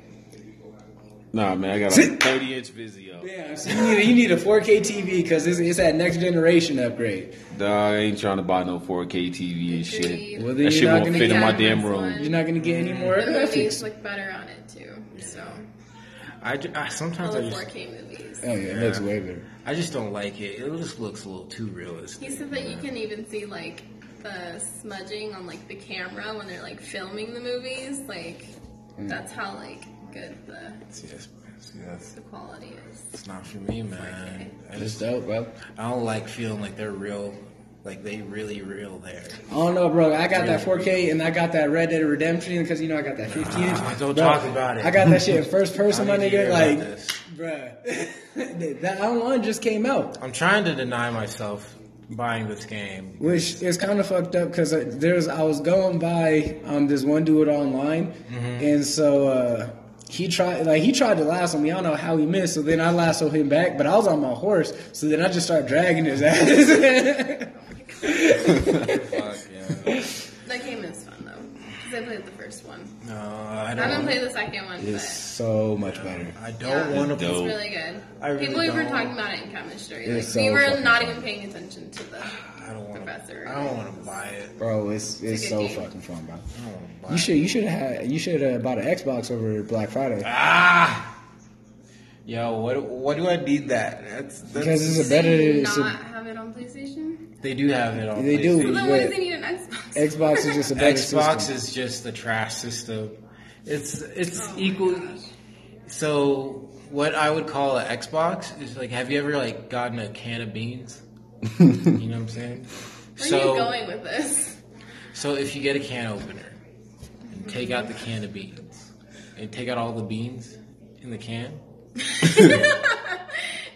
[SPEAKER 1] Nah, man, I got a 30 inch Vizio.
[SPEAKER 2] Yeah, so you need, you need a 4K TV because it's, it's that next generation upgrade.
[SPEAKER 1] Nah, I ain't trying to buy no 4K TV and shit.
[SPEAKER 4] Agreed.
[SPEAKER 2] Well, then
[SPEAKER 1] That shit won't
[SPEAKER 2] gonna
[SPEAKER 1] fit in my damn room.
[SPEAKER 4] one.
[SPEAKER 2] You're not gonna get any mm-hmm. more
[SPEAKER 4] The movies
[SPEAKER 2] graphics.
[SPEAKER 4] look better on it too. So
[SPEAKER 3] I, ju- I sometimes
[SPEAKER 4] the
[SPEAKER 3] I just
[SPEAKER 4] 4K movies.
[SPEAKER 2] Oh yeah, it looks way better.
[SPEAKER 3] I just don't like it. It just looks a little too realistic.
[SPEAKER 4] He said that you can even see like the smudging on like the camera when they're like filming the movies. Like mm. that's how like good the
[SPEAKER 3] See, that's,
[SPEAKER 4] the quality is.
[SPEAKER 3] it's not for me, man. I
[SPEAKER 2] It's
[SPEAKER 3] just
[SPEAKER 2] dope, bro.
[SPEAKER 3] I don't like feeling like they're real, like they really real there.
[SPEAKER 2] I don't know, bro. I got that 4K and I got that Red Dead Redemption because you know I got that 50 inch.
[SPEAKER 3] Ah, don't
[SPEAKER 2] Bro,
[SPEAKER 3] talk about it.
[SPEAKER 2] I got that shit in first person, my
[SPEAKER 3] I need to hear
[SPEAKER 2] nigga. Like,
[SPEAKER 3] this.
[SPEAKER 2] bruh, that online just came out,
[SPEAKER 3] I'm trying to deny myself buying this game.
[SPEAKER 2] which is kind of fucked up because there's I was going by um this one dude online, and so uh he tried like he tried to lasso me. I don't know how he missed. So then I lassoed him back, but I was on my horse. So then I just started dragging his ass.
[SPEAKER 3] Fuck yeah.
[SPEAKER 4] That game is fun though. Because I played the first one.
[SPEAKER 3] No, I don't.
[SPEAKER 4] I haven't
[SPEAKER 3] don't.
[SPEAKER 4] played the second one,
[SPEAKER 2] it's so much better.
[SPEAKER 3] I don't want
[SPEAKER 4] it's
[SPEAKER 3] to.
[SPEAKER 1] It's
[SPEAKER 4] really good.
[SPEAKER 3] I really
[SPEAKER 4] People were
[SPEAKER 3] don't.
[SPEAKER 4] talking about it in chemistry. Like
[SPEAKER 2] It's
[SPEAKER 4] we were not
[SPEAKER 2] fun.
[SPEAKER 4] even paying attention to the
[SPEAKER 3] I don't want.
[SPEAKER 4] professor.
[SPEAKER 3] I don't want to buy it.
[SPEAKER 2] Bro, it's it's
[SPEAKER 4] a
[SPEAKER 2] so
[SPEAKER 4] game.
[SPEAKER 2] fucking fun, bro.
[SPEAKER 3] I don't buy
[SPEAKER 2] You should you should have you should have bought an Xbox over Black Friday
[SPEAKER 3] Ah. Yo, what what do I need that? That's, that's
[SPEAKER 2] because it's a
[SPEAKER 4] Do
[SPEAKER 2] better.
[SPEAKER 4] you
[SPEAKER 2] It's
[SPEAKER 4] not
[SPEAKER 2] a,
[SPEAKER 4] have it on PlayStation?
[SPEAKER 3] they do have it on.
[SPEAKER 2] They do.
[SPEAKER 3] PlayStation.
[SPEAKER 4] So then why does he need an Xbox?
[SPEAKER 2] Xbox is just a better
[SPEAKER 3] Xbox
[SPEAKER 2] system.
[SPEAKER 3] is just a trash system. It's it's
[SPEAKER 4] Oh
[SPEAKER 3] equal. So what I would call an Xbox is like, have you ever like gotten a can of beans? you know what I'm saying?
[SPEAKER 4] Where
[SPEAKER 3] so
[SPEAKER 4] are you going with this?
[SPEAKER 3] so if you get a can opener and take out the can of beans and take out all the beans in the can,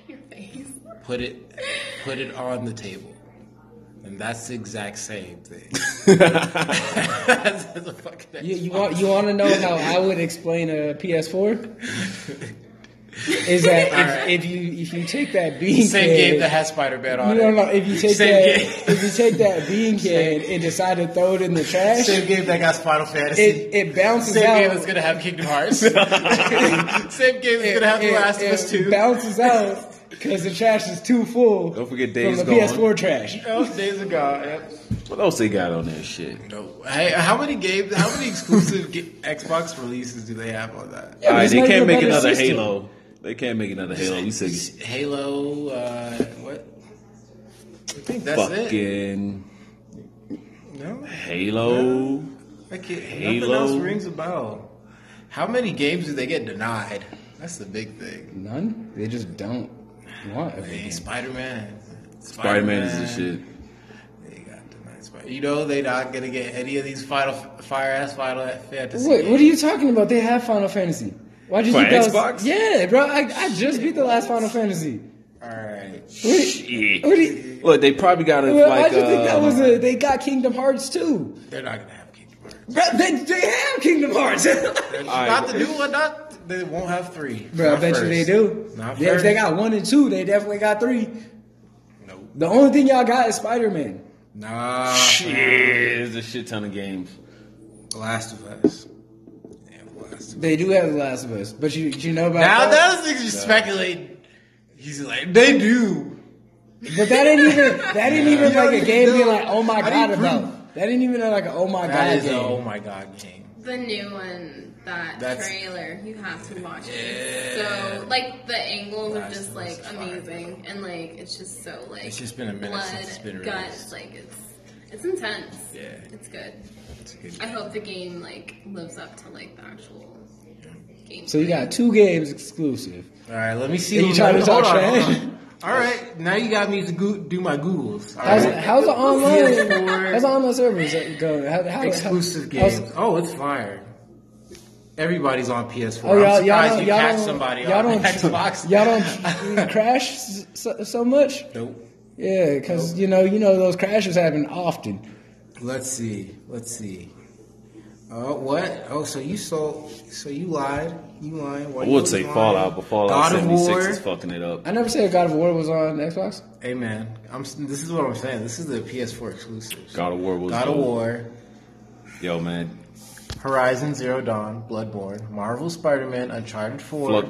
[SPEAKER 4] Your face.
[SPEAKER 3] put it put it on the table. And that's the exact same thing. That's a fucking
[SPEAKER 2] You, you want you want to know how I would explain a PS4? Is that if, if you if you take that bean
[SPEAKER 3] Same
[SPEAKER 2] can,
[SPEAKER 3] game that has Spider Man on
[SPEAKER 2] no,
[SPEAKER 3] it.
[SPEAKER 2] no, if you take
[SPEAKER 3] Same
[SPEAKER 2] that
[SPEAKER 3] game.
[SPEAKER 2] if you take that bean can and decide to throw it in the trash,
[SPEAKER 3] Same game that got Final Fantasy.
[SPEAKER 2] it it bounces out.
[SPEAKER 3] Same
[SPEAKER 2] out.
[SPEAKER 3] game that's gonna have Kingdom Hearts. Same game that's gonna have The Last of Us
[SPEAKER 2] it
[SPEAKER 3] 2.
[SPEAKER 2] bounces out because the trash is too full.
[SPEAKER 1] Don't forget
[SPEAKER 2] from
[SPEAKER 1] Days
[SPEAKER 2] the
[SPEAKER 1] Gone.
[SPEAKER 2] PS4 trash.
[SPEAKER 3] Oh, days ago. Yep.
[SPEAKER 1] What else they got on that shit?
[SPEAKER 3] No. Hey, how many games? How many exclusive Xbox releases do they have on that?
[SPEAKER 2] Yeah,
[SPEAKER 1] All right, they can't make another
[SPEAKER 2] system.
[SPEAKER 1] Halo. They can't make another Halo. We said
[SPEAKER 3] Halo. Uh, what? I think that's it.
[SPEAKER 1] fucking
[SPEAKER 3] No,
[SPEAKER 1] Halo.
[SPEAKER 3] I can't. Nothing
[SPEAKER 1] Halo.
[SPEAKER 3] else rings a bell. How many games do they get denied? That's the big thing.
[SPEAKER 2] None. They just don't want
[SPEAKER 3] Hey,
[SPEAKER 2] everything.
[SPEAKER 3] Spider Man.
[SPEAKER 1] Spider Man is the shit.
[SPEAKER 3] They got denied Spider. You know they're not gonna get any of these Final Fire ass Final Fantasy.
[SPEAKER 2] Wait, what are you talking about? They have Final Fantasy. Why'd you
[SPEAKER 1] For
[SPEAKER 2] think that
[SPEAKER 1] Xbox?
[SPEAKER 2] Yeah, bro. I, I just beat the last Final Fantasy.
[SPEAKER 3] All right.
[SPEAKER 2] What
[SPEAKER 1] Shit.
[SPEAKER 2] what do you-
[SPEAKER 1] Look, they probably got it
[SPEAKER 2] well,
[SPEAKER 1] like.
[SPEAKER 2] I just think that was a. Um, they got Kingdom Hearts too.
[SPEAKER 3] They're not gonna have Kingdom Hearts.
[SPEAKER 2] Bro, they, they have Kingdom Hearts.
[SPEAKER 3] not the new one. Not they won't have three.
[SPEAKER 2] Bro, I
[SPEAKER 3] Not
[SPEAKER 2] bet you they do.
[SPEAKER 3] Not
[SPEAKER 2] Yeah, if they got one and two, they definitely got three.
[SPEAKER 3] Nope.
[SPEAKER 2] The only thing y'all got is Spider Man.
[SPEAKER 3] Nah.
[SPEAKER 1] Shit, there's a shit ton of games.
[SPEAKER 3] The Last of Us.
[SPEAKER 2] They do have The Last of Us, but you you know about
[SPEAKER 3] Now
[SPEAKER 2] that?
[SPEAKER 3] those things you speculate. He's like they do.
[SPEAKER 2] But that ain't even that ain't even
[SPEAKER 3] You
[SPEAKER 2] like a game
[SPEAKER 3] even
[SPEAKER 2] being like oh my
[SPEAKER 3] How do
[SPEAKER 2] god
[SPEAKER 3] you
[SPEAKER 2] about.
[SPEAKER 3] prove?
[SPEAKER 2] That ain't even like a oh my
[SPEAKER 3] That
[SPEAKER 2] god
[SPEAKER 3] is a
[SPEAKER 2] game.
[SPEAKER 3] oh my god game.
[SPEAKER 4] The new one, that
[SPEAKER 3] That's-
[SPEAKER 4] trailer, you have to watch
[SPEAKER 3] Yeah.
[SPEAKER 4] it. So, like, the angles are
[SPEAKER 3] Last
[SPEAKER 4] just
[SPEAKER 3] of
[SPEAKER 4] like
[SPEAKER 3] Us is fire.
[SPEAKER 4] amazing, and like it's just so like
[SPEAKER 3] It's just been a minute
[SPEAKER 4] blood,
[SPEAKER 3] since it's been
[SPEAKER 4] guts,
[SPEAKER 3] released.
[SPEAKER 4] like it's it's intense.
[SPEAKER 3] Yeah.
[SPEAKER 4] it's good.
[SPEAKER 3] It's
[SPEAKER 4] I hope the game like lives up to like the actual game.
[SPEAKER 2] So you got two games exclusive.
[SPEAKER 3] All right, let me see.
[SPEAKER 2] And you
[SPEAKER 3] what-
[SPEAKER 2] trying to talk
[SPEAKER 3] on, hold
[SPEAKER 2] trash?
[SPEAKER 3] All right, now you got me to go, do my Googles. All
[SPEAKER 2] How's,
[SPEAKER 3] right.
[SPEAKER 2] how's the online?
[SPEAKER 3] PS4.
[SPEAKER 2] How's the online servers going? How, how,
[SPEAKER 3] Exclusive
[SPEAKER 2] how-
[SPEAKER 3] games. Oh, it's fire. Everybody's on PS4.
[SPEAKER 2] Oh, y'all,
[SPEAKER 3] I'm
[SPEAKER 2] y'all
[SPEAKER 3] surprised
[SPEAKER 2] don't,
[SPEAKER 3] you
[SPEAKER 2] y'all
[SPEAKER 3] catch
[SPEAKER 2] don't,
[SPEAKER 3] somebody
[SPEAKER 2] y'all
[SPEAKER 3] on
[SPEAKER 2] don't,
[SPEAKER 3] Xbox.
[SPEAKER 2] y'all don't crash so, so much.
[SPEAKER 3] Nope.
[SPEAKER 2] Yeah, because you know, you know those crashes happen often.
[SPEAKER 3] Let's see. Let's see. Oh, what? Oh, so you so so you lied. You lied. Why
[SPEAKER 1] I would say
[SPEAKER 3] lying?
[SPEAKER 1] Fallout, but Fallout
[SPEAKER 3] God
[SPEAKER 1] 76
[SPEAKER 3] War.
[SPEAKER 1] is fucking it up.
[SPEAKER 2] I never said God of War was on Xbox.
[SPEAKER 3] Hey man, I'm. This is what I'm saying. This is the PS4 exclusives.
[SPEAKER 1] God of War was
[SPEAKER 3] God of. War,
[SPEAKER 1] Yo, man.
[SPEAKER 3] Horizon Zero Dawn, Bloodborne, Marvel Spider-Man, Uncharted 4,
[SPEAKER 1] Flood.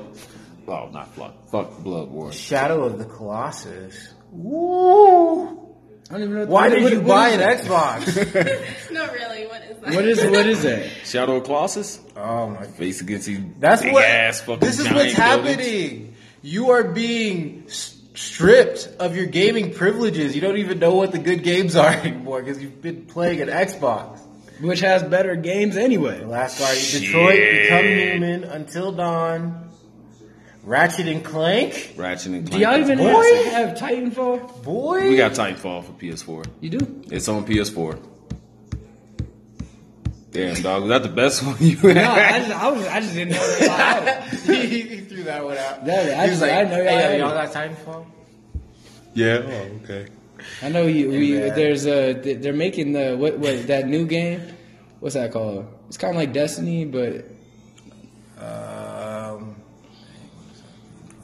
[SPEAKER 1] Oh, not Flood. Fuck Blood War.
[SPEAKER 3] Shadow of the Colossus. Woo!
[SPEAKER 2] I don't even know.
[SPEAKER 3] Why
[SPEAKER 2] what-
[SPEAKER 3] did you buy an
[SPEAKER 2] that?
[SPEAKER 3] Xbox?
[SPEAKER 4] Not really. What is that?
[SPEAKER 2] What is what is that?
[SPEAKER 1] Shadow of Colossus?
[SPEAKER 3] oh my.
[SPEAKER 1] Face against you.
[SPEAKER 3] That's
[SPEAKER 1] big
[SPEAKER 3] what.
[SPEAKER 1] ass fucking
[SPEAKER 3] this is
[SPEAKER 1] giant
[SPEAKER 3] what's
[SPEAKER 1] buildings.
[SPEAKER 3] happening. You are being stripped of your gaming privileges. You don't even know what the good games are anymore because you've been playing an Xbox.
[SPEAKER 2] Which has better games anyway.
[SPEAKER 3] The Last Guardian, Detroit, Become Human, Until Dawn, Ratchet and Clank.
[SPEAKER 1] Ratchet and Clank.
[SPEAKER 2] Do
[SPEAKER 1] Clank.
[SPEAKER 2] y'all even
[SPEAKER 3] Boy.
[SPEAKER 2] have, have Titanfall?
[SPEAKER 3] Boy,
[SPEAKER 1] We got Titanfall for PS4.
[SPEAKER 2] You do?
[SPEAKER 1] It's on PS4. Damn, dog. Was that the best one you
[SPEAKER 2] No, I just, I, was, I just didn't know that y'all had it.
[SPEAKER 3] he, he threw that one out.
[SPEAKER 2] That- I
[SPEAKER 3] he was
[SPEAKER 2] just-
[SPEAKER 3] like,
[SPEAKER 2] I know y'all
[SPEAKER 3] hey,
[SPEAKER 2] had
[SPEAKER 3] y'all
[SPEAKER 2] it.
[SPEAKER 3] got Titanfall?
[SPEAKER 1] yeah. Oh, okay.
[SPEAKER 2] I know you. We,
[SPEAKER 3] man.
[SPEAKER 2] there's a. They're making the what? What that new game? What's that called? It's kind of like Destiny, but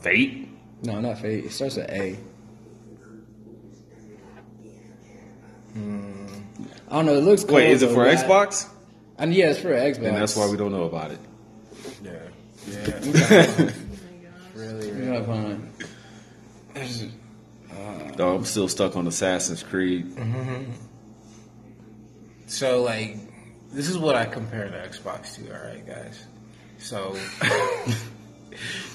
[SPEAKER 1] Fate.
[SPEAKER 2] no, not Fate. It starts with A. Hmm. I don't know. It looks cool.
[SPEAKER 1] Wait, is it
[SPEAKER 2] though,
[SPEAKER 1] for
[SPEAKER 2] but I-
[SPEAKER 1] Xbox?
[SPEAKER 2] And yeah, it's for Xbox.
[SPEAKER 1] And that's why we don't know about it.
[SPEAKER 3] yeah, yeah. really,
[SPEAKER 2] You're
[SPEAKER 3] really.
[SPEAKER 2] not fine.
[SPEAKER 1] Dog, I'm still stuck on Assassin's Creed. Mm-hmm.
[SPEAKER 3] So, like, this is what I compare the Xbox to, alright, guys? So,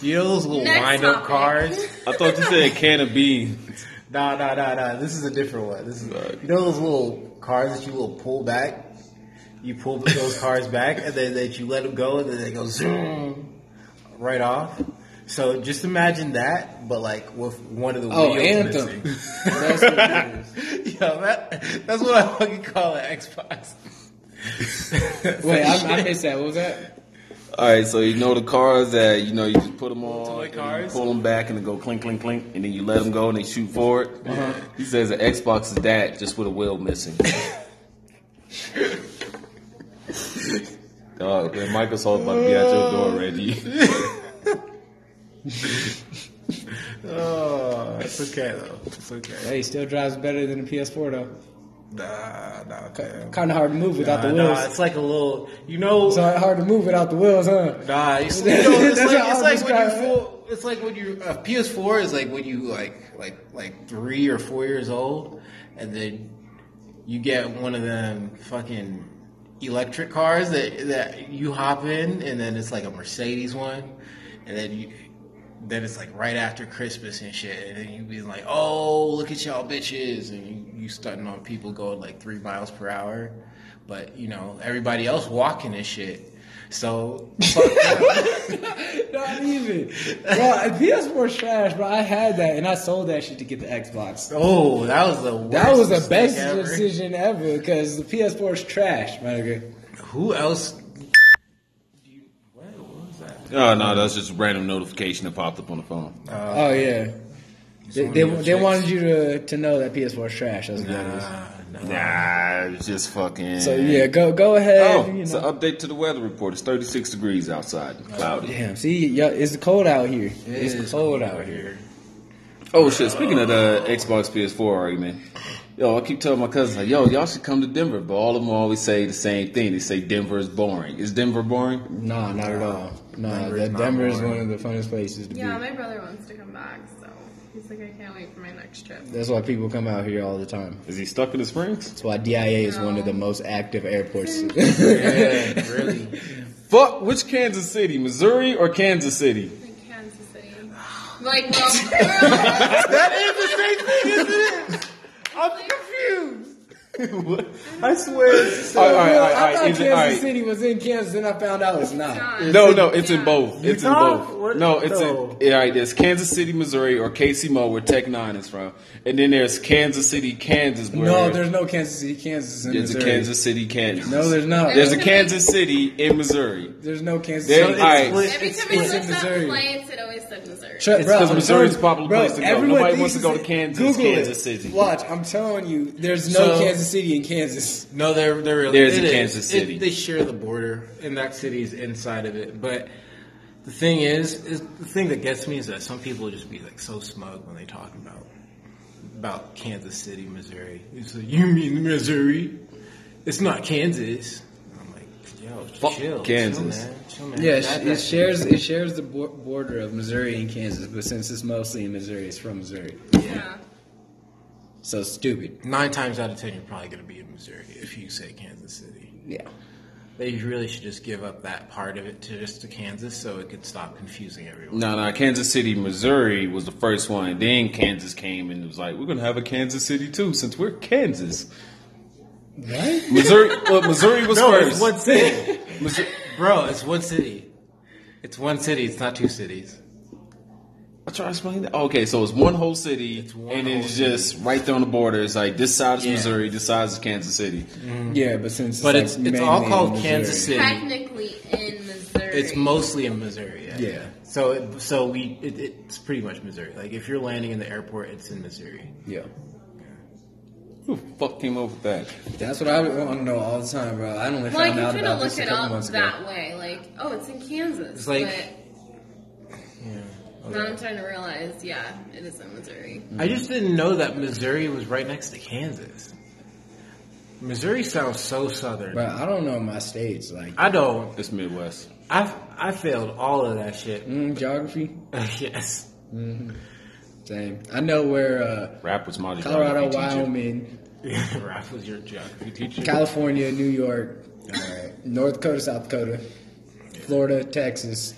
[SPEAKER 3] you know those little
[SPEAKER 4] Next
[SPEAKER 3] wind up
[SPEAKER 4] topic.
[SPEAKER 3] cars?
[SPEAKER 1] I thought you said a can of beans.
[SPEAKER 3] Nah, nah, nah, nah. This is a different one. This is
[SPEAKER 1] Right.
[SPEAKER 3] you know those little cars that you will pull back. You pull those cars back, and then that you let them go, and then they go zoom right off. So just imagine that, but like with one of the
[SPEAKER 2] Oh,
[SPEAKER 3] wheels
[SPEAKER 2] Anthem.
[SPEAKER 3] missing.
[SPEAKER 2] That's what it is.
[SPEAKER 3] Yo, that, that's what I fucking call an Xbox.
[SPEAKER 2] Wait, I, I missed that. What was that?
[SPEAKER 1] All right, so you know the cars that you know you just put them on,
[SPEAKER 3] Toy
[SPEAKER 1] and you pull them back, and they go clink, clink, clink, and then you let them go and they shoot forward. Uh-huh. He says the Xbox is that, just with a wheel missing. Dog, man, Microsoft about to be at your door, Reggie.
[SPEAKER 3] Oh, it's okay though. It's okay.
[SPEAKER 2] Hey, still drives better than the PS4 though.
[SPEAKER 3] Nah, nah.
[SPEAKER 2] Kind of hard to move without
[SPEAKER 3] Nah,
[SPEAKER 2] the wheels.
[SPEAKER 3] nah, it's like a little, you know.
[SPEAKER 2] It's hard hard to move without the wheels, huh?
[SPEAKER 3] Nah, it's, you know, it's like, it's like when you full, it's like when you uh, PS4 is like when you like like like three or four years old, and then you get one of them fucking electric cars that that you hop in, and then it's like a Mercedes one, and then you. Then it's like right after Christmas and shit, and then you be like, "Oh, look at y'all bitches," and you, you stunting on people going like three miles per hour, but you know everybody else walking and shit. So.
[SPEAKER 2] Not even. Bro, PS4's trash, bro. I had that and I sold that shit to get the Xbox.
[SPEAKER 3] Oh, that was the worst
[SPEAKER 2] That was the best
[SPEAKER 3] ever.
[SPEAKER 2] decision ever because the PS4 is trash, man.
[SPEAKER 3] Who else? you- What, what was that?
[SPEAKER 1] Oh no, that's just a random notification that popped up on the phone.
[SPEAKER 2] Oh yeah. They, they, they wanted you to, to know that PS4 is trash. That's what that is.
[SPEAKER 3] Nah, nah.
[SPEAKER 1] Nah, it's just fucking.
[SPEAKER 2] So yeah, go go ahead.
[SPEAKER 1] Oh,
[SPEAKER 2] you
[SPEAKER 1] it's an update to the weather report. It's 36 degrees outside, oh, cloudy.
[SPEAKER 2] Damn, see, yeah, it's cold out here.
[SPEAKER 3] It
[SPEAKER 2] it's
[SPEAKER 3] is
[SPEAKER 2] cold out here.
[SPEAKER 1] Oh shit! Speaking of the Xbox PS4 argument, yo, I keep telling my cousins like, yo, y'all should come to Denver, but all of them always say the same thing. They say Denver is boring. Is Denver boring?
[SPEAKER 2] Nah, not at all. Nah,
[SPEAKER 3] Denver is
[SPEAKER 2] that Denver is one of the funnest places to
[SPEAKER 4] Yeah,
[SPEAKER 2] be.
[SPEAKER 4] my brother wants to come back, so he's like, I can't wait for my next trip.
[SPEAKER 2] That's why people come out here all the time.
[SPEAKER 1] Is he stuck in the springs?
[SPEAKER 2] That's why DIA is one of the most active airports.
[SPEAKER 3] Yeah, really.
[SPEAKER 1] Fuck, which Kansas City, Missouri or Kansas City?
[SPEAKER 4] Like Kansas City. Like, well,
[SPEAKER 3] that is the same thing, isn't it? I'm confused. I swear.
[SPEAKER 1] All right, all right, all right,
[SPEAKER 2] I thought
[SPEAKER 1] is it-
[SPEAKER 2] Kansas
[SPEAKER 1] all right.
[SPEAKER 2] City was in Kansas, and I found out it's not.
[SPEAKER 4] God.
[SPEAKER 1] No, no, it's in both. It's in both.
[SPEAKER 3] What?
[SPEAKER 1] No, it's
[SPEAKER 3] No.
[SPEAKER 1] in. Yeah, right. There's Kansas City, Missouri, or KC Mo, where Tech N9ne is from, and then there's Kansas City, Kansas. Where
[SPEAKER 2] No, there's no Kansas City, Kansas in
[SPEAKER 1] there's a Kansas City, Kansas.
[SPEAKER 2] No, there's not.
[SPEAKER 1] There's a Kansas City in Missouri.
[SPEAKER 2] There's no Kansas
[SPEAKER 1] There-
[SPEAKER 2] City.
[SPEAKER 1] all right.
[SPEAKER 4] Every time I
[SPEAKER 2] it's in
[SPEAKER 4] up
[SPEAKER 2] Missouri.
[SPEAKER 4] flights, it always said Missouri.
[SPEAKER 2] Shut,
[SPEAKER 1] It's
[SPEAKER 2] bro,
[SPEAKER 1] 'cause
[SPEAKER 2] I'm
[SPEAKER 1] Missouri's a popular
[SPEAKER 2] bro,
[SPEAKER 1] place to go.
[SPEAKER 2] everyone
[SPEAKER 1] Nobody wants to go to Kansas,
[SPEAKER 2] Google it.
[SPEAKER 1] Kansas City.
[SPEAKER 2] Watch, I'm telling you, there's no
[SPEAKER 3] So-
[SPEAKER 2] Kansas City in Kansas.
[SPEAKER 3] No, they're they're real.
[SPEAKER 1] There's
[SPEAKER 3] it
[SPEAKER 1] a
[SPEAKER 3] is.
[SPEAKER 1] Kansas
[SPEAKER 3] It-
[SPEAKER 1] City.
[SPEAKER 3] they share the border, and that city is inside of it. But the thing is, is the thing that gets me is that some people just be like so smug when they talk about about Kansas City, Missouri. It's like, you mean Missouri? It's not Kansas. I'm like, yo,
[SPEAKER 1] Fuck
[SPEAKER 3] chill,
[SPEAKER 1] Kansas.
[SPEAKER 3] chill, man, chill, man.
[SPEAKER 2] Yeah,
[SPEAKER 3] That-
[SPEAKER 2] it shares it shares the bo- border of Missouri and Kansas, but since it's mostly in Missouri, it's from Missouri.
[SPEAKER 4] Yeah.
[SPEAKER 2] So stupid.
[SPEAKER 3] Nine times out of ten, you're probably going to be in Missouri if you say Kansas City.
[SPEAKER 2] Yeah.
[SPEAKER 3] They really should just give up that part of it to just to Kansas, so it could stop confusing everyone.
[SPEAKER 1] No, no, Kansas City, Missouri was the first one. Then Kansas came and it was like, we're gonna have a Kansas City too, since we're Kansas.
[SPEAKER 2] What?
[SPEAKER 1] Missouri, well, Missouri was
[SPEAKER 3] No,
[SPEAKER 1] first.
[SPEAKER 3] it's one city.
[SPEAKER 1] Missouri,
[SPEAKER 3] Bro, it's one city. It's one city. It's not two cities.
[SPEAKER 1] I try to explain that. Okay, so it's one whole city,
[SPEAKER 3] It's one
[SPEAKER 1] and it's
[SPEAKER 3] whole
[SPEAKER 1] just right there on the border. It's like this side is
[SPEAKER 3] Yeah.
[SPEAKER 1] Missouri, this side is Kansas City. Mm-hmm.
[SPEAKER 2] Yeah, but since
[SPEAKER 3] But
[SPEAKER 2] like
[SPEAKER 3] it's it's all called Kansas City.
[SPEAKER 4] Technically in Missouri.
[SPEAKER 3] It's mostly in Missouri. Yeah.
[SPEAKER 2] Yeah.
[SPEAKER 3] So it, so we it, it's pretty much Missouri. Like if you're landing in the airport, it's in Missouri.
[SPEAKER 2] Yeah.
[SPEAKER 1] Who the fuck came up with that?
[SPEAKER 2] That's what I want to know all the time, bro. I only
[SPEAKER 4] Well, like
[SPEAKER 2] found
[SPEAKER 4] you
[SPEAKER 2] out about
[SPEAKER 4] of look
[SPEAKER 2] this a
[SPEAKER 4] it
[SPEAKER 2] couple
[SPEAKER 4] up
[SPEAKER 2] months ago.
[SPEAKER 4] that way, like, oh, it's in Kansas.
[SPEAKER 3] It's like-
[SPEAKER 4] but now I'm trying to realize, yeah, it is in Missouri.
[SPEAKER 3] I just didn't know that Missouri was right next to Kansas. Missouri sounds so southern.
[SPEAKER 2] But I don't know my states. Like
[SPEAKER 3] I don't.
[SPEAKER 1] It's Midwest.
[SPEAKER 3] I I failed all of that shit.
[SPEAKER 2] mm, geography,
[SPEAKER 3] yes.
[SPEAKER 2] same. I know where uh,
[SPEAKER 1] Rap was my
[SPEAKER 2] Colorado,
[SPEAKER 1] geography teacher.
[SPEAKER 2] Wyoming,
[SPEAKER 3] Raph was your geography teacher.
[SPEAKER 2] California, New York, uh, North Dakota, South Dakota, Florida, Texas.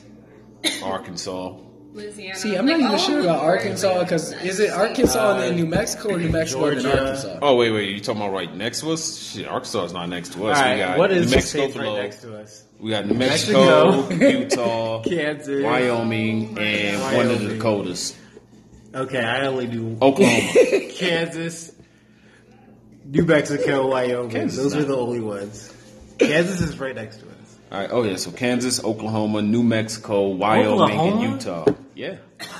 [SPEAKER 1] Arkansas.
[SPEAKER 4] Louisiana.
[SPEAKER 2] See, I'm
[SPEAKER 4] Like,
[SPEAKER 2] not even sure about Arkansas because is it
[SPEAKER 4] that
[SPEAKER 2] Arkansas and then New Mexico or New Mexico and then Arkansas?
[SPEAKER 1] Oh wait, wait, you talking about right next to us? Shit, Arkansas is not next to
[SPEAKER 3] All
[SPEAKER 1] us. we got
[SPEAKER 3] What is
[SPEAKER 1] New Mexico
[SPEAKER 3] state right
[SPEAKER 1] below.
[SPEAKER 3] next to us?
[SPEAKER 1] We got New Mexico,
[SPEAKER 3] Mexico.
[SPEAKER 1] Utah,
[SPEAKER 3] Kansas.
[SPEAKER 1] Wyoming, and one of the
[SPEAKER 3] Wyoming.
[SPEAKER 1] Dakotas.
[SPEAKER 3] Okay, I only do
[SPEAKER 1] Oklahoma.
[SPEAKER 3] Kansas, New Mexico, Wyoming.
[SPEAKER 1] Kansas
[SPEAKER 3] Those are the only ones. Kansas is right next to us.
[SPEAKER 1] All right. Oh yeah. So Kansas, Oklahoma, New Mexico, Wyoming,
[SPEAKER 3] Oklahoma?
[SPEAKER 1] and Utah. Yeah.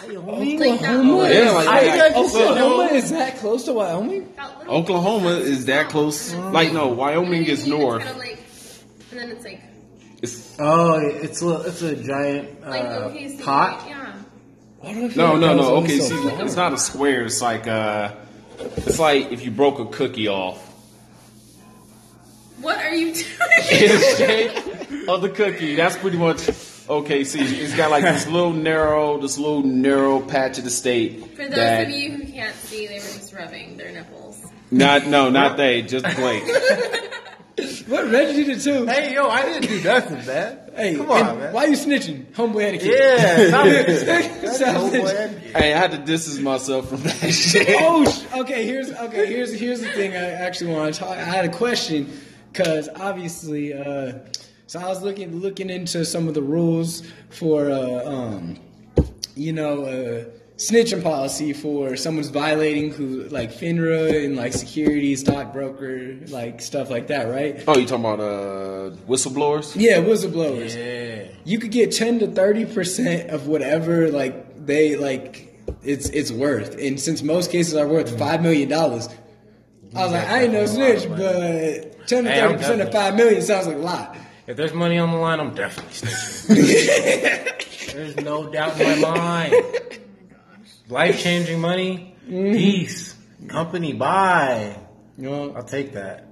[SPEAKER 3] Wyoming?
[SPEAKER 4] Like that
[SPEAKER 2] Oklahoma?
[SPEAKER 1] Yeah, like-
[SPEAKER 3] I
[SPEAKER 1] like-
[SPEAKER 3] you
[SPEAKER 2] Oklahoma
[SPEAKER 3] know.
[SPEAKER 2] is that close to Wyoming?
[SPEAKER 1] Oklahoma is that close? Like no, Wyoming is north.
[SPEAKER 4] kinda like, and then it's like,
[SPEAKER 1] It's,
[SPEAKER 3] Oh, it's a it's a giant
[SPEAKER 4] like
[SPEAKER 3] uh,
[SPEAKER 4] OKC.
[SPEAKER 3] pot.
[SPEAKER 4] Yeah.
[SPEAKER 2] Why do
[SPEAKER 1] no, no, no. Okay,
[SPEAKER 2] so
[SPEAKER 1] see, it's not a square. It's like uh, it's like if you broke a cookie off.
[SPEAKER 4] What are you doing?
[SPEAKER 1] in the shape of the cookie. That's pretty much okay. See, it's got like this little narrow, this little narrow patch of the state.
[SPEAKER 4] For those
[SPEAKER 1] that
[SPEAKER 4] of you who can't see, they were just rubbing their nipples.
[SPEAKER 1] not no, not they, just Blake.
[SPEAKER 2] What Reggie did it too?
[SPEAKER 3] Hey, yo, I didn't do nothing, man.
[SPEAKER 2] Hey,
[SPEAKER 3] come on, man.
[SPEAKER 2] why you snitching? Homeboy had a kid.
[SPEAKER 3] Yeah, stop it.
[SPEAKER 2] Stop
[SPEAKER 3] That's
[SPEAKER 2] snitching.
[SPEAKER 3] homeboy.
[SPEAKER 1] hey, I had to distance myself from that shit.
[SPEAKER 2] Oh, sh- okay. Here's okay. Here's here's the thing. I actually want to talk. I had a question because obviously, uh, so I was looking looking into some of the rules for, uh, um, you know, uh, snitching policy for someone's violating who like FINRA and like security, stockbroker, like stuff like that, right?
[SPEAKER 1] Oh, you talking about uh, whistleblowers?
[SPEAKER 2] Yeah, whistleblowers.
[SPEAKER 3] Yeah.
[SPEAKER 2] you could get 10 to 30 percent of whatever like they like it's it's worth and since most cases are worth five million dollars i was like i ain't no snitch but 10 to 30 percent of five million sounds like a lot
[SPEAKER 3] If there's money on the line, I'm definitely snitching. there's no doubt in my mind. Life changing money, mm-hmm. peace, company, buy.
[SPEAKER 2] you know
[SPEAKER 3] I'll take that.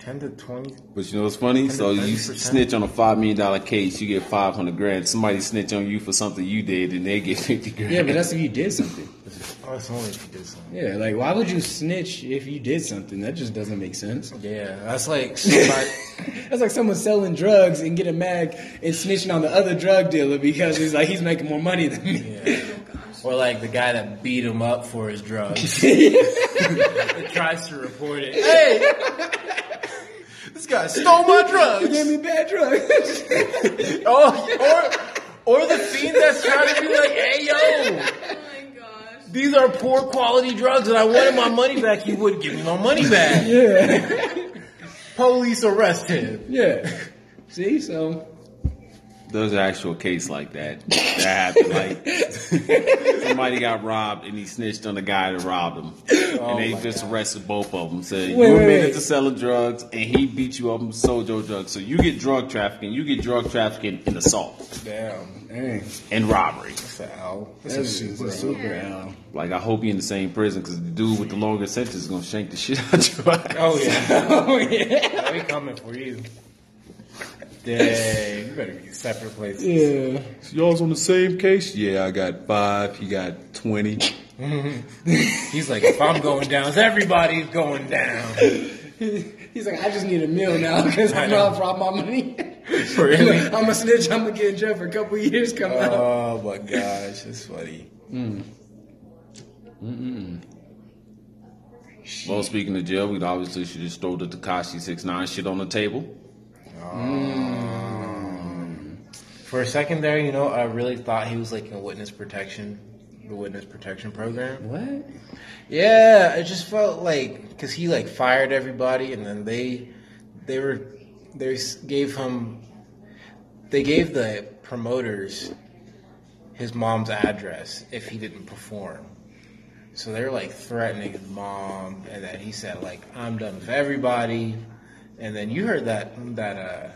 [SPEAKER 3] 10 to 20.
[SPEAKER 1] But you know what's funny? So you snitch on a five million dollar case, you get five hundred grand. Somebody snitch on you for something you did, and they get fifty grand.
[SPEAKER 2] yeah but that's if you did something
[SPEAKER 3] Oh, it's only if you did something.
[SPEAKER 2] yeah like why would you snitch if you did something that just doesn't make sense
[SPEAKER 3] Yeah, that's like somebody.
[SPEAKER 2] that's like someone selling drugs and getting mad and snitching on the other drug dealer because he's like he's making more money than me
[SPEAKER 3] yeah. Or like the guy that beat him up for his drugs. and tries to report it. Hey! This guy stole my drugs.
[SPEAKER 2] He gave me bad drugs.
[SPEAKER 3] Oh, or, or the fiend that's trying to be like, hey yo,
[SPEAKER 4] Oh my gosh.
[SPEAKER 3] these are poor quality drugs and I wanted my money back. He wouldn't give me my money back.
[SPEAKER 2] yeah.
[SPEAKER 3] Police arrest him.
[SPEAKER 2] Yeah. See, so
[SPEAKER 1] There's an actual case like that. That happened. Like somebody got robbed and he snitched on the guy that robbed him, and oh they
[SPEAKER 3] my
[SPEAKER 1] just arrested both of them. Said
[SPEAKER 2] Wait,
[SPEAKER 1] you
[SPEAKER 2] wait,
[SPEAKER 1] admitted
[SPEAKER 2] wait.
[SPEAKER 1] to selling drugs, and he beat you up and sold your drugs. So you get drug trafficking, you get drug trafficking and assault
[SPEAKER 3] Damn.
[SPEAKER 2] dang,
[SPEAKER 1] and robbery.
[SPEAKER 3] That's a L.
[SPEAKER 2] that's
[SPEAKER 3] That's
[SPEAKER 2] a
[SPEAKER 3] a
[SPEAKER 2] super,
[SPEAKER 3] super.
[SPEAKER 2] super L.
[SPEAKER 1] Like I hope he in the same prison because the dude with the longer sentence is gonna shank the shit out of your ass.
[SPEAKER 3] Oh yeah.
[SPEAKER 2] Oh yeah.
[SPEAKER 3] we coming for you. Dang, you better be separate places.
[SPEAKER 2] Yeah.
[SPEAKER 1] Y'all's on the same case? Yeah, I got five. He got twenty.
[SPEAKER 3] He's like, if I'm going down, everybody's going down.
[SPEAKER 2] He's like, I just need a meal now because
[SPEAKER 3] I know
[SPEAKER 2] I'm
[SPEAKER 3] know.
[SPEAKER 2] not rob my money.
[SPEAKER 3] Really?
[SPEAKER 2] I'm a snitch. I'm gonna get in jail for a couple of years. Come out.
[SPEAKER 3] Oh my gosh, that's funny. Mm.
[SPEAKER 1] Well, speaking of jail, we obviously should just throw the Tekashi six nine shit on the table. Mm.
[SPEAKER 3] For a second there, you know, I really thought he was like in witness protection, the witness protection program.
[SPEAKER 2] What?
[SPEAKER 3] Yeah, it just felt like because he like fired everybody, and then they they were they gave him they gave the promoters his mom's address if he didn't perform. So they were like threatening his mom, and then he said like I'm done with everybody. And then you heard that that uh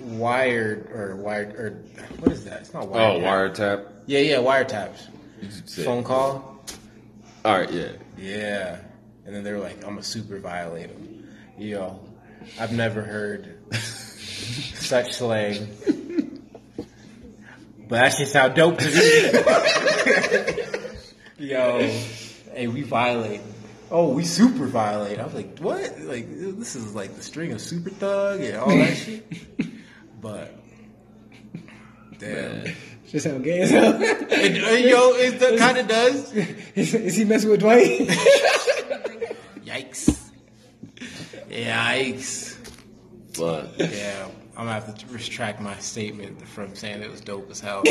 [SPEAKER 3] wired or wired or what is that? It's not wired.
[SPEAKER 1] Oh, wiretap.
[SPEAKER 3] Yeah, yeah, wiretaps. Phone call.
[SPEAKER 1] All right, yeah.
[SPEAKER 3] Yeah. And then they were like, I'm a super violate him. Yo, I've never heard such slang. But that shit sound dope to me. Yo, hey, we violate. Oh, we super violate. I was like, what? Like, this is like the string of Super Thug and all that shit. But, damn.
[SPEAKER 2] Just how gay as hell.
[SPEAKER 3] And, uh, yo, it kind of does.
[SPEAKER 2] is, is he messing with Dwight?
[SPEAKER 3] Yikes. Yikes.
[SPEAKER 1] But
[SPEAKER 3] Yeah, I'm gonna have to retract my statement from saying it was dope as hell.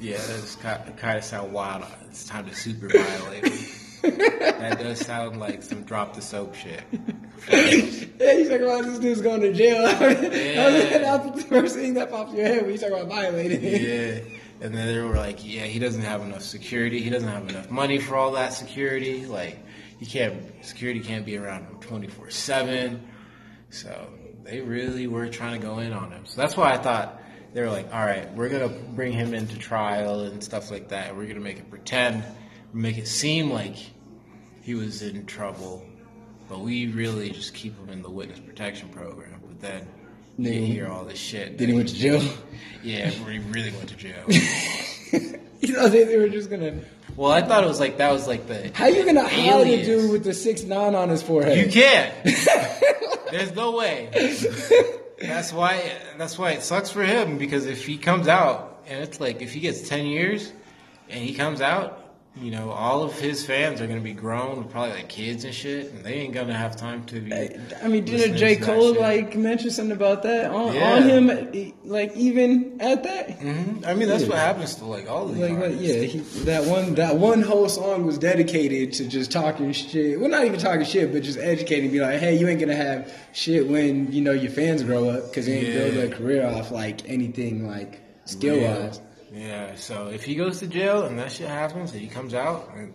[SPEAKER 3] yeah, that's kind of sound wild. It's time to super violate. that does sound like some drop the soap shit.
[SPEAKER 2] yeah, he's talking about this dude's going to jail.
[SPEAKER 3] Yeah.
[SPEAKER 2] That's the first thing that pops in your head when you talk about violating.
[SPEAKER 3] Yeah. And then they were like, yeah, he doesn't have enough security. He doesn't have enough money for all that security. Like, he can't, security can't be around him 24 7. So they really were trying to go in on him. So that's why I thought they were like, all right, we're going to bring him into trial and stuff like that. We're going to make it pretend, make it seem like he was in trouble. But we really just keep him in the witness protection program. But then you
[SPEAKER 2] Then-
[SPEAKER 3] hear all this shit.
[SPEAKER 2] Then he went to jail.
[SPEAKER 3] Yeah, he really went to jail.
[SPEAKER 2] You know, they, they were just gonna.
[SPEAKER 3] well, I thought it was like that was like the.
[SPEAKER 2] How you gonna hide a dude with the six nine on his forehead?
[SPEAKER 3] You can't. There's no way. That's why. That's why it sucks for him because if he comes out and it's like if he gets ten years and he comes out, you know, all of his fans are gonna be grown probably like kids and shit, and they ain't gonna have time to be.
[SPEAKER 2] I mean, didn't J Cole like mention something about that on,
[SPEAKER 3] Yeah.
[SPEAKER 2] on him? Like even at that,
[SPEAKER 3] Mhm. I mean, that's what happens to like all of these
[SPEAKER 2] like, like yeah, he, that one that one whole song was dedicated to just talking shit. Well, not even talking shit, but just educating. Be like, hey, you ain't gonna have shit when you know your fans grow up because they ain't
[SPEAKER 3] Yeah.
[SPEAKER 2] build a career off like anything like skill wise.
[SPEAKER 3] Yeah, so if he goes to jail and that shit happens and he comes out, and,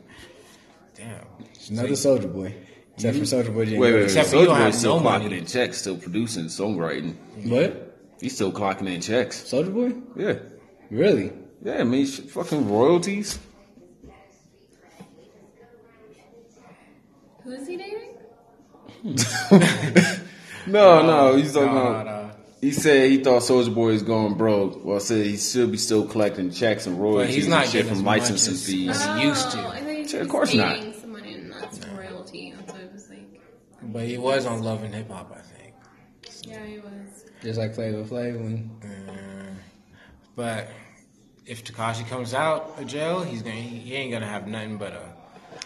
[SPEAKER 3] damn.
[SPEAKER 2] Another Soldier Boy, except for mm-hmm. Soldier Boy. didn't
[SPEAKER 1] wait, wait, wait.
[SPEAKER 3] Except
[SPEAKER 1] Soldier
[SPEAKER 3] you don't
[SPEAKER 1] Boy's still
[SPEAKER 3] no
[SPEAKER 1] clocking
[SPEAKER 3] money.
[SPEAKER 1] in checks, still producing, songwriting.
[SPEAKER 2] What?
[SPEAKER 1] He's still clocking in checks.
[SPEAKER 2] Soldier Boy?
[SPEAKER 1] Yeah,
[SPEAKER 2] Really?
[SPEAKER 1] yeah. I mean, shit, fucking royalties.
[SPEAKER 4] Who is he dating?
[SPEAKER 1] No, no. He's talking
[SPEAKER 3] No,
[SPEAKER 1] about.
[SPEAKER 3] no.
[SPEAKER 1] He said he thought Soldier Boy is going broke. Well, I said he should be still collecting checks and
[SPEAKER 3] But
[SPEAKER 1] royalties
[SPEAKER 3] he's not
[SPEAKER 1] and shit
[SPEAKER 3] getting
[SPEAKER 1] from
[SPEAKER 3] as much
[SPEAKER 1] licensing
[SPEAKER 3] as-
[SPEAKER 1] fees.
[SPEAKER 3] as- He used to.
[SPEAKER 4] Oh, I thought he was
[SPEAKER 1] Of course not.
[SPEAKER 4] dating someone and that's royalty. That's what it was like.
[SPEAKER 3] But he was on Love and Hip Hop, I think.
[SPEAKER 4] Yeah, he was.
[SPEAKER 2] Just like Flavor Flav when
[SPEAKER 3] Uh, but if Tekashi comes out of jail, he's gonna he ain't gonna have nothing but a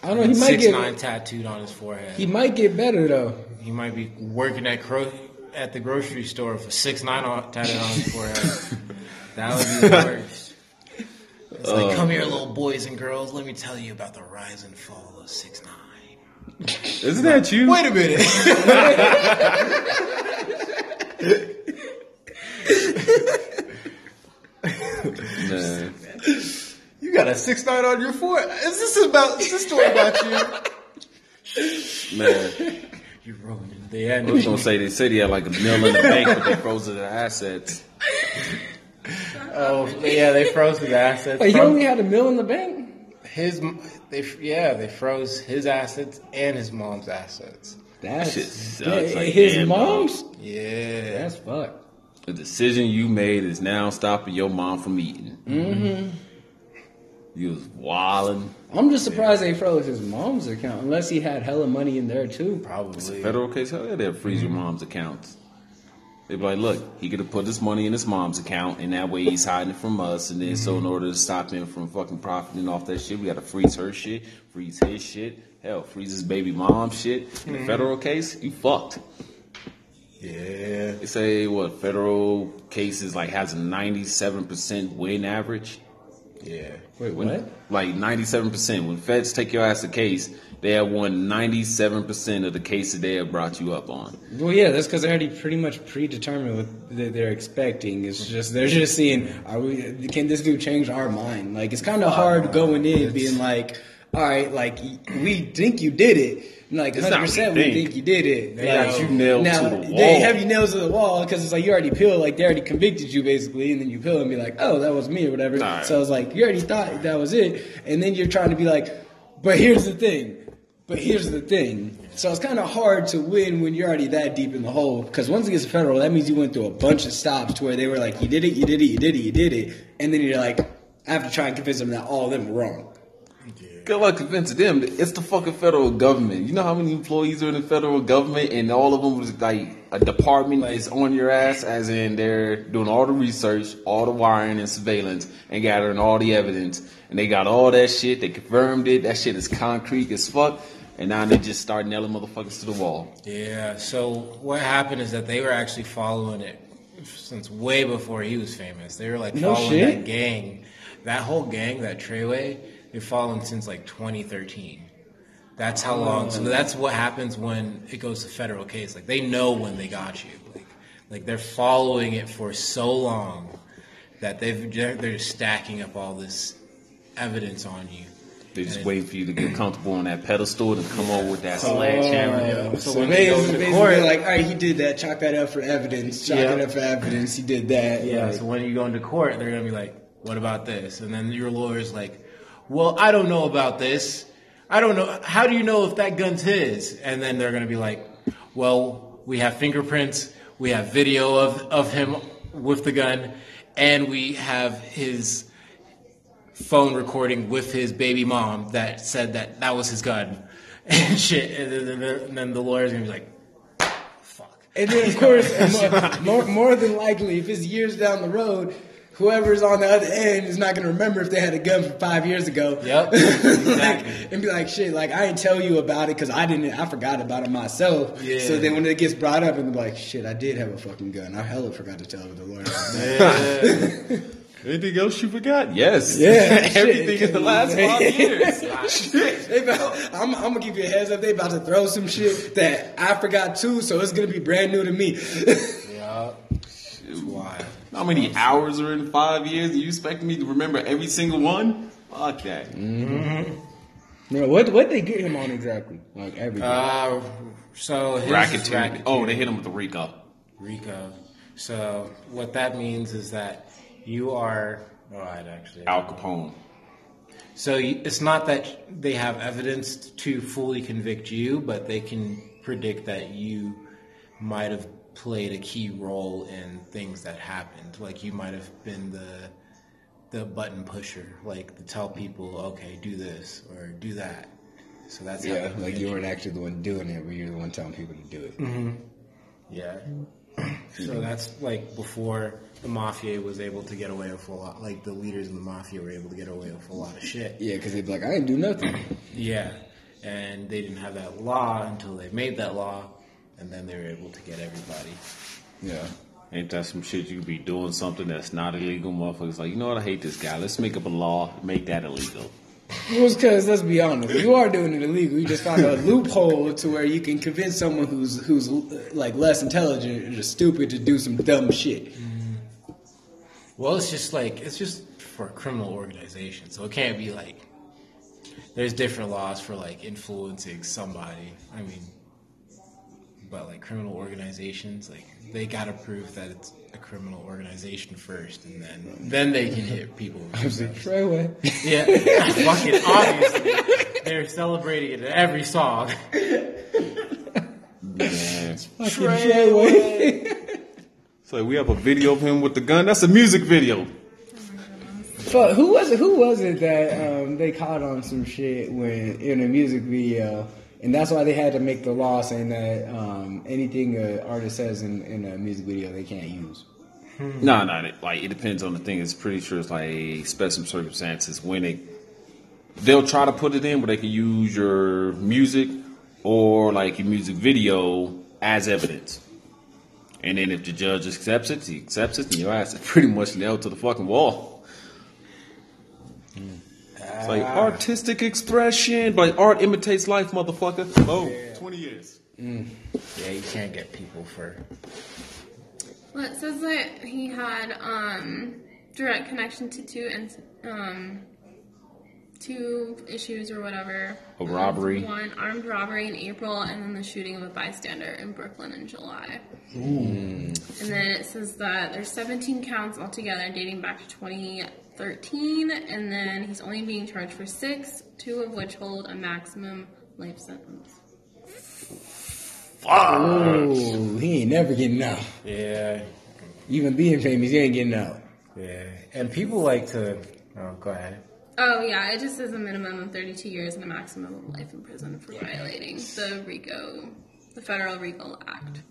[SPEAKER 2] I don't know. He might
[SPEAKER 3] six
[SPEAKER 2] get
[SPEAKER 3] nine tattooed on his forehead.
[SPEAKER 2] he might get better though.
[SPEAKER 3] He might be working at cro- at the grocery store with a six nine on, tattooed on his forehead. that would be the worst. It's like, uh, come here, little boys and girls. Let me tell you about the rise and fall of six nine.
[SPEAKER 1] Isn't that you?
[SPEAKER 3] Wait a minute.
[SPEAKER 1] Man.
[SPEAKER 3] you got a six nine on your forehead. Is this about? Is this story about you?
[SPEAKER 1] Man.
[SPEAKER 3] You ruined the end.
[SPEAKER 1] I was gonna say they said he had like a mill in the bank, but they froze the assets.
[SPEAKER 3] Oh yeah, they froze his assets.
[SPEAKER 2] Like, he
[SPEAKER 3] from
[SPEAKER 2] only had a mill in the bank.
[SPEAKER 3] his, they yeah, they froze his assets and his mom's assets.
[SPEAKER 2] That's
[SPEAKER 1] shit sucks.
[SPEAKER 2] yeah,
[SPEAKER 1] Like,
[SPEAKER 2] his
[SPEAKER 1] damn,
[SPEAKER 2] mom's.
[SPEAKER 3] Yeah,
[SPEAKER 2] That's fucked.
[SPEAKER 1] The decision you made is now stopping your mom from eating. Mm-hmm. You was wilding.
[SPEAKER 2] I'm just surprised they froze his mom's account, unless he had hella money in there too.
[SPEAKER 3] probably.
[SPEAKER 1] Federal case, hell yeah, they'll freeze
[SPEAKER 2] Mm-hmm.
[SPEAKER 1] your mom's accounts. They'd be like, look, he could have put this money in his mom's account, and that way he's hiding it from us. And then, so in order to stop him from fucking profiting off that shit, we got to freeze her shit, freeze his shit, hell, freeze his baby mom shit. In a federal case, you fucked.
[SPEAKER 3] Yeah,
[SPEAKER 1] They say what federal cases like has a ninety-seven percent win average.
[SPEAKER 3] Yeah.
[SPEAKER 2] Wait,
[SPEAKER 1] When,
[SPEAKER 2] what?
[SPEAKER 1] Like ninety-seven percent. When feds take your ass a case, they have won ninety-seven percent of the cases they have brought you up on.
[SPEAKER 2] Well, yeah, that's because they're already pretty much predetermined what they're expecting. It's just they're just seeing, are we? Can this dude change our mind? Like it's kind of hard going in being like, all right, like we think you did it. Like
[SPEAKER 1] It's not
[SPEAKER 2] hundred percent, we
[SPEAKER 1] think.
[SPEAKER 2] think you did it.
[SPEAKER 1] They
[SPEAKER 2] Like,
[SPEAKER 1] got you nailed
[SPEAKER 2] now,
[SPEAKER 1] to the
[SPEAKER 2] They have you nails to the wall because it's like you already peel, like they already convicted you basically, and then you peel and be like, oh, that was me or whatever.
[SPEAKER 1] Right.
[SPEAKER 2] So was like you already thought that was it, and then you're trying to be like, but here's the thing. But here's the thing. So it's kind of hard to win when you're already that deep in the hole. Because once it gets federal, that means you went through a bunch of stops to where they were like, you did it, you did it, you did it, you did it. And then you're like, I have to try and convince them that all of them were wrong.
[SPEAKER 1] Good luck convincing them. It's the fucking federal government. You know how many employees are in the federal government, and all of them was like a department is on your ass, as in they're doing all the research, all the wiring and surveillance, and gathering all the evidence, and they got all that shit. They confirmed it. That shit is concrete as fuck, and now they just start nailing motherfuckers to the wall.
[SPEAKER 3] Yeah. So what happened is that they were actually following it since way before he was famous. They were like
[SPEAKER 2] No
[SPEAKER 3] following
[SPEAKER 2] shit.
[SPEAKER 3] that gang, that whole gang, that Treyway. They're following since like 2013. That's how long. So that's what happens when it goes to federal case. Like they know when they got you. Like, like they're following it for so long that they've they're they're just stacking up all this evidence on you.
[SPEAKER 1] They just
[SPEAKER 3] And-
[SPEAKER 1] wait for you to get comfortable on that pedestal to come over with that oh, sledgehammer.
[SPEAKER 3] So
[SPEAKER 2] So,
[SPEAKER 3] when they go
[SPEAKER 2] basically,
[SPEAKER 3] to
[SPEAKER 2] basically
[SPEAKER 3] court-
[SPEAKER 2] like, all right, he did that. Chalk that up for evidence. Chalk
[SPEAKER 3] Yeah.
[SPEAKER 2] it up for evidence. He did that.
[SPEAKER 3] Yeah,
[SPEAKER 2] Like,
[SPEAKER 3] so when you go into court, they're gonna be like, "What about this?" And then your lawyer's like, "Well, I don't know about this. I don't know. How do you know if that gun's his?" And then they're gonna be like, "Well, we have fingerprints, we have video of of him with the gun, and we have his phone recording with his baby mom that said that that was his gun." And shit, and then, the lawyer's gonna be like, "Fuck."
[SPEAKER 2] And then, of course, more, more, more than likely, if it's years down the road, whoever's on the other end is not going to remember if they had a gun from five years ago.
[SPEAKER 3] Yep,
[SPEAKER 2] Like,
[SPEAKER 3] exactly.
[SPEAKER 2] and be like, shit, like, I didn't tell you about it because I didn't, I forgot about it myself.
[SPEAKER 3] Yeah.
[SPEAKER 2] So then when it gets brought up, and be like, shit, I did have a fucking gun. I hella forgot to tell the lawyer. about that.
[SPEAKER 1] Anything else you forgot? Yes.
[SPEAKER 2] Yeah,
[SPEAKER 1] Everything
[SPEAKER 2] shit.
[SPEAKER 1] in the last five years.
[SPEAKER 2] They about, I'm, I'm gonna give you a heads up. They about to throw some shit that I forgot too, so it's gonna be brand new to me.
[SPEAKER 3] Yeah. Wild.
[SPEAKER 1] How many hours are in five years? Do you expect me to remember every single one? Fuck that.
[SPEAKER 2] no, what what they get him on exactly? Like everything.
[SPEAKER 3] Uh, so his
[SPEAKER 1] Racketeering. Oh, they hit him with the Rico.
[SPEAKER 3] Rico. So what that means is that you are. Oh, I'd actually.
[SPEAKER 1] Al Capone.
[SPEAKER 3] So you, it's not that they have evidence to fully convict you, but they can predict that you might have played a key role in things that happened. Like you might have been the the button pusher, like to tell people, okay, do this or do that. So that's
[SPEAKER 2] yeah,
[SPEAKER 3] they
[SPEAKER 2] like you weren't actually the one doing it, but you're the one telling people to do it. Mm-hmm.
[SPEAKER 3] Yeah. So that's like before the mafia was able to get away with a lot. Like the leaders in the mafia were able to get away with a lot of shit.
[SPEAKER 2] Yeah, because they'd be like, I didn't do nothing.
[SPEAKER 3] Yeah, and they didn't have that law until they made that law, and then they were able to get everybody.
[SPEAKER 2] Yeah.
[SPEAKER 1] Ain't that some shit you be doing something that's not illegal? Motherfuckers like, you know what? I hate this guy. Let's make up a law, make that illegal.
[SPEAKER 2] Well, it's because let's be honest, you are doing it illegal. You just found a loophole to where you can convince someone who's who's like less intelligent or just stupid to do some dumb shit.
[SPEAKER 3] Well, it's just like it's just for a criminal organization, so it can't be like there's different laws for like influencing somebody. I mean, but like criminal organizations, like they gotta prove that it's a criminal organization first, and then then they can hit people.
[SPEAKER 2] I was like, Treyway.
[SPEAKER 3] Yeah, fucking obviously they're celebrating it in every song.
[SPEAKER 1] Man.
[SPEAKER 2] Fucking try away.
[SPEAKER 1] So we have a video of him with the gun. That's a music video.
[SPEAKER 2] Fuck, who was it? Who was it that um, they caught on some shit when in a music video, and that's why they had to make the law saying that um, anything an artist says in, in a music video they can't use.
[SPEAKER 1] No, no, it, like it depends on the thing. It's pretty sure it's like special circumstances when they they'll try to put it in, but they can use your music or like your music video as evidence. And then if the judge accepts it, he accepts it, and your ass is pretty much nailed to the fucking wall. It's like artistic expression, but like art imitates life, motherfucker. Oh, 20 years.
[SPEAKER 3] Yeah, you can't get people for
[SPEAKER 4] Well, it says that he had um, direct connection to two and um, two issues or whatever.
[SPEAKER 1] A robbery.
[SPEAKER 4] One armed robbery in April, and then the shooting of a bystander in Brooklyn in July.
[SPEAKER 1] Hmm.
[SPEAKER 4] And then it says that there's 17 counts altogether dating back to 2013, and then he's only being charged for six, two of which hold a maximum life sentence.
[SPEAKER 2] Oh, he ain't never getting out.
[SPEAKER 3] yeah,
[SPEAKER 2] Even being famous, he ain't getting out.
[SPEAKER 3] yeah. And people like to. Oh, go ahead.
[SPEAKER 4] Oh yeah, it just says a minimum of 32 years and a maximum of life in prison for violating the RICO, the Federal RICO Act.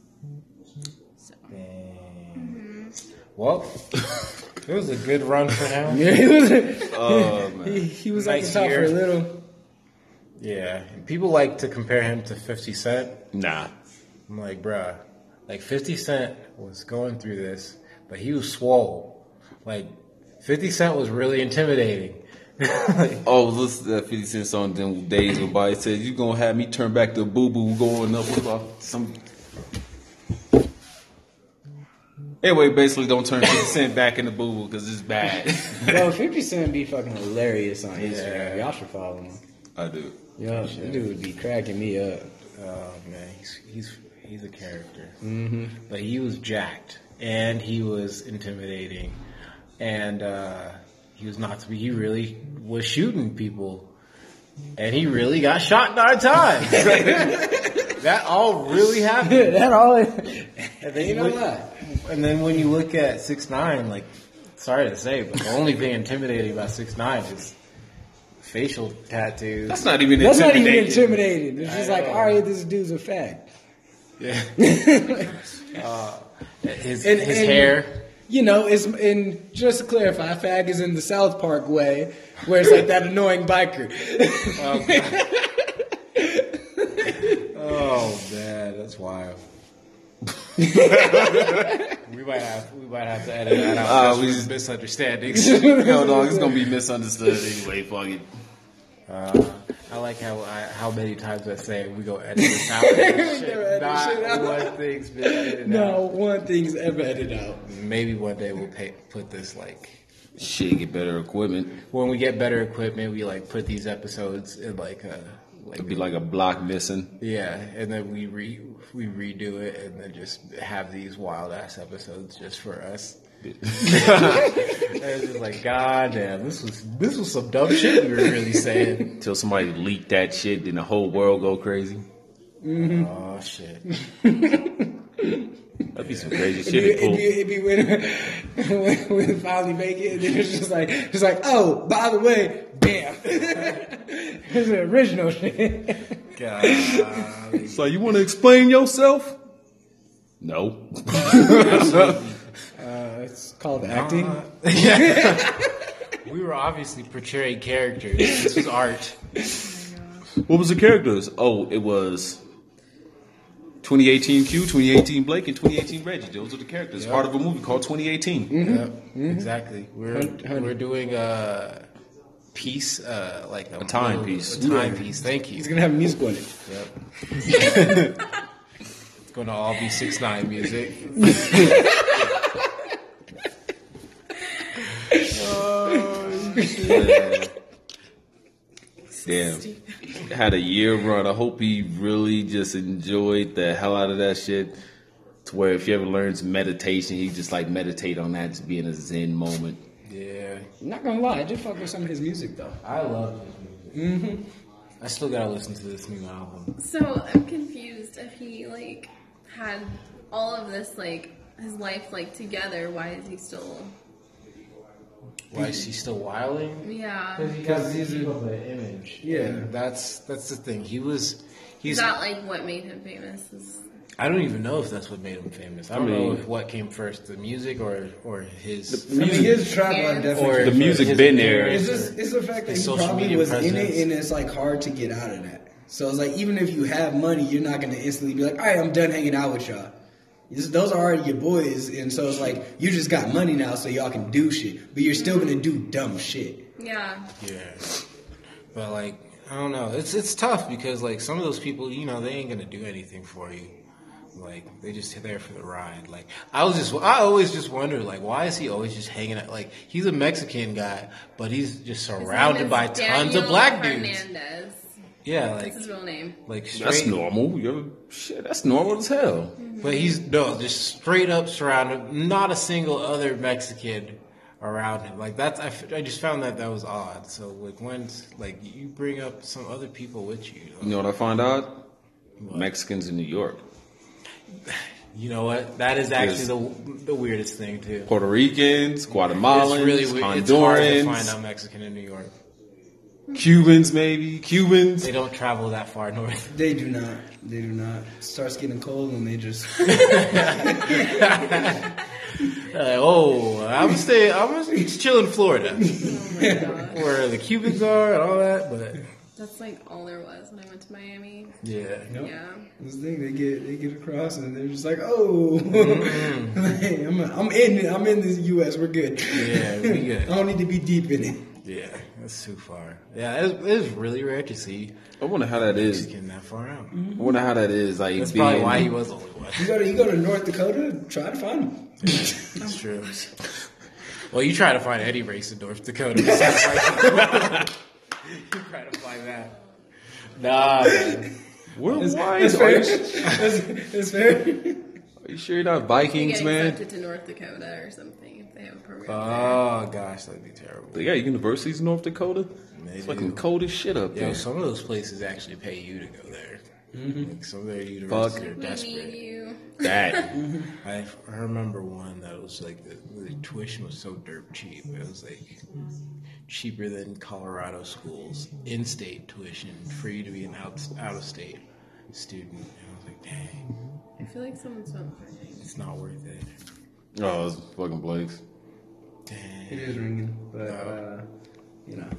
[SPEAKER 4] So mm-hmm.
[SPEAKER 3] Well, it was a good run for him.
[SPEAKER 2] Yeah, he was.
[SPEAKER 1] Oh, man.
[SPEAKER 2] he, he was at
[SPEAKER 3] Nice
[SPEAKER 2] the top for a little.
[SPEAKER 3] Yeah, people like to compare him to 50 Cent.
[SPEAKER 1] Nah.
[SPEAKER 3] I'm like, bruh, like 50 Cent was going through this, but he was swole. Like, 50 Cent was really intimidating. Like,
[SPEAKER 1] Oh, listen to that 50 Cent song, them days when Bobby said, You gonna have me turn back to boo boo going up with some. Anyway, basically, don't turn 50 Cent back into boo boo because it's bad.
[SPEAKER 2] Bro, 50 Cent be fucking hilarious on Instagram.
[SPEAKER 3] Yeah.
[SPEAKER 2] Y'all should follow him.
[SPEAKER 1] I do.
[SPEAKER 2] Yo, that dude would be cracking me up.
[SPEAKER 3] oh man, he's he's he's a character. Mm-hmm. But he was jacked, and he was intimidating, and uh, he was not to be. He really was shooting people, and he really got shot nine times. that all really happened.
[SPEAKER 2] that all.
[SPEAKER 3] And then,
[SPEAKER 2] Ain't
[SPEAKER 3] you
[SPEAKER 2] no
[SPEAKER 3] look,
[SPEAKER 2] lie.
[SPEAKER 3] and then when you look at six nine, like sorry to say, but the only thing intimidating about six nine is facial tattoos.
[SPEAKER 1] That's not even
[SPEAKER 2] That's not even
[SPEAKER 1] intimidating.
[SPEAKER 2] intimidating. It's just like, all right, this dude's a fag.
[SPEAKER 3] Yeah. uh, his
[SPEAKER 2] And-
[SPEAKER 3] his
[SPEAKER 2] and-
[SPEAKER 3] hair.
[SPEAKER 2] You know, it's and just to clarify, fag is in the South Park way, where it's like that annoying biker.
[SPEAKER 3] Oh man, that's wild. we might have we might have to edit that out.
[SPEAKER 1] Uh, we
[SPEAKER 3] we
[SPEAKER 1] just-
[SPEAKER 3] misunderstandings.
[SPEAKER 1] Yo, no, it's gonna be misunderstood anyway. Fuck it.
[SPEAKER 3] Uh, I like how I, how many times I say we go edit this out. Shit, not
[SPEAKER 2] shit out.
[SPEAKER 3] one thing's been edited
[SPEAKER 2] no,
[SPEAKER 3] out.
[SPEAKER 2] one thing's ever edited out.
[SPEAKER 3] Maybe one day we'll pay, put this like
[SPEAKER 1] Shit, get better equipment.
[SPEAKER 3] when we get better equipment. We like put these episodes in like a like
[SPEAKER 1] It'd be like a block missing.
[SPEAKER 3] Yeah, and then we re we redo it, and then just have these wild ass episodes just for us. and it's just like, God damn, this was this was some dumb shit we were really saying.
[SPEAKER 1] Until somebody leaked that shit, then the whole world go crazy.
[SPEAKER 3] oh shit!
[SPEAKER 1] That'd be some crazy
[SPEAKER 2] It'd be, it'd be, it'd be when, when we finally make it, and then it's just like, it's like, oh, by the way, damn, it's the original shit.
[SPEAKER 3] God,
[SPEAKER 1] So you want to explain yourself? No.
[SPEAKER 2] Uh, it's called acting. Yeah.
[SPEAKER 3] We were obviously portraying characters. This was art.
[SPEAKER 1] what was the characters? Oh, it was 2018 Q, 2018 Blake, and 2018 Reggie. Those are the characters. Part of a movie called 2018.
[SPEAKER 3] Yep, exactly. We're
[SPEAKER 2] Hun- hun-
[SPEAKER 3] we're doing a piece, uh, like a,
[SPEAKER 1] A time
[SPEAKER 3] little-
[SPEAKER 1] piece.
[SPEAKER 3] A time piece. Thank you.
[SPEAKER 2] He's gonna have music on it.
[SPEAKER 3] Yep. it's gonna all be six nine music.
[SPEAKER 1] Yeah. Damn. Had a year run. I hope he really just enjoyed the hell out of that shit. To where if he ever learns meditation, he just like meditate on that to be in a zen moment.
[SPEAKER 3] Yeah,
[SPEAKER 2] I'm not gonna lie, I did fuck with some of his music though.
[SPEAKER 3] I love his music. Mm-hmm. I still gotta listen to this new album.
[SPEAKER 4] So I'm confused if he like had all of this like his life like together. Why is he still?
[SPEAKER 3] Why is he still wilding?
[SPEAKER 4] Yeah.
[SPEAKER 3] Because he's of an image.
[SPEAKER 2] Yeah.
[SPEAKER 3] And that's that's the thing. He was.
[SPEAKER 4] Is
[SPEAKER 3] He's.
[SPEAKER 4] that like what made him famous? Is
[SPEAKER 3] I don't even know if that's what made him famous. I don't
[SPEAKER 1] I mean-
[SPEAKER 3] know if what came first, the music or or his.
[SPEAKER 2] I mean, his trap
[SPEAKER 4] Yeah.
[SPEAKER 2] definitely.
[SPEAKER 3] or
[SPEAKER 1] The music
[SPEAKER 3] his
[SPEAKER 1] been there.
[SPEAKER 2] It's just it's the fact that he
[SPEAKER 3] social
[SPEAKER 2] probably
[SPEAKER 3] media
[SPEAKER 2] was in it, and it's like hard to get out of that. So it's like even if you have money, you're not gonna instantly be like, all right, I'm done hanging out with y'all. It's- Those are already your boys, and so it's like you just got money now, so y'all can do shit, but you're still gonna do dumb shit.
[SPEAKER 4] yeah.
[SPEAKER 3] Yeah. But like I don't know. It's it's tough because like some of those people, you know, they ain't gonna do anything for you. Like they just there for the ride. Like I was just I always just wonder like why is he always just hanging out like he's a Mexican guy, but he's just surrounded
[SPEAKER 4] is
[SPEAKER 3] by tons
[SPEAKER 4] Daniel
[SPEAKER 3] of black dudes.
[SPEAKER 4] Hernandez.
[SPEAKER 3] Yeah, like
[SPEAKER 4] That's his real name.
[SPEAKER 3] like
[SPEAKER 1] That's normal. You ever, shit, that's normal as hell.
[SPEAKER 3] But he's no, just straight up surrounded. Not a single other Mexican around him. Like that's I, f- I just found that that was odd. So like when like you bring up some other people with you,
[SPEAKER 1] You know what I find out? Mexicans in New York.
[SPEAKER 3] you know what? That is actually the the weirdest thing too.
[SPEAKER 1] Puerto Ricans,
[SPEAKER 3] It's
[SPEAKER 1] Guatemalans,
[SPEAKER 3] really weird. It's hard to find
[SPEAKER 1] Hondurans,
[SPEAKER 3] out Mexican in New York.
[SPEAKER 1] Cubans, maybe Cubans.
[SPEAKER 3] They don't travel that far north.
[SPEAKER 2] They do not. They do not. It starts getting cold, and they just
[SPEAKER 3] like, uh, oh, I'm stay. I'm just chill in Florida,
[SPEAKER 4] Oh my god.
[SPEAKER 3] where the Cubans are and all that. But
[SPEAKER 4] That's like all there was when I went to Miami.
[SPEAKER 3] yeah,
[SPEAKER 4] Yeah.
[SPEAKER 2] this thing they get they get across, and they're just like, oh, mm-hmm. Hey, I'm I'm in I'm in this U.S. We're good.
[SPEAKER 3] Yeah, we good.
[SPEAKER 2] I don't need to be deep in it.
[SPEAKER 3] yeah, that's too far. Yeah, it is, it is really rare to see
[SPEAKER 1] I wonder how that is.
[SPEAKER 3] Mexican that far out.
[SPEAKER 1] I wonder how that is. Like
[SPEAKER 3] That's
[SPEAKER 1] being,
[SPEAKER 3] probably why he was the only one.
[SPEAKER 2] You go to you go to North Dakota, try to find them.
[SPEAKER 3] That's true. Well, you try to find any race in North Dakota. besides white people. you try to find that. Nah, man.
[SPEAKER 1] We're
[SPEAKER 2] It's,
[SPEAKER 1] white.
[SPEAKER 2] it's
[SPEAKER 1] Are
[SPEAKER 2] fair.
[SPEAKER 1] you,
[SPEAKER 2] It's, it's fair.
[SPEAKER 1] are you sure you're not
[SPEAKER 4] You
[SPEAKER 1] Vikings,
[SPEAKER 4] get
[SPEAKER 1] man?
[SPEAKER 4] accepted to North Dakota or something if they have a program.
[SPEAKER 3] Oh gosh, that'd be terrible.
[SPEAKER 1] They got universities in North Dakota.
[SPEAKER 3] They
[SPEAKER 1] It's
[SPEAKER 3] do.
[SPEAKER 1] fucking cold as shit up
[SPEAKER 3] Yo,
[SPEAKER 1] there.
[SPEAKER 3] some of those places actually pay you to go there. Mm-hmm. Like some of their universities
[SPEAKER 1] Fuck.
[SPEAKER 3] are
[SPEAKER 4] we need
[SPEAKER 3] desperate.
[SPEAKER 4] you.
[SPEAKER 1] That.
[SPEAKER 3] I I remember one that was like the, the tuition was so dirt cheap. It was like cheaper than Colorado schools, in-state tuition for you to be an out out of state student. And I was like, dang,
[SPEAKER 4] I feel like someone's vamping.
[SPEAKER 3] it's not worth it.
[SPEAKER 1] Oh, it's fucking Blake's.
[SPEAKER 2] It
[SPEAKER 3] Dang.
[SPEAKER 2] is ringing, but uh, you know.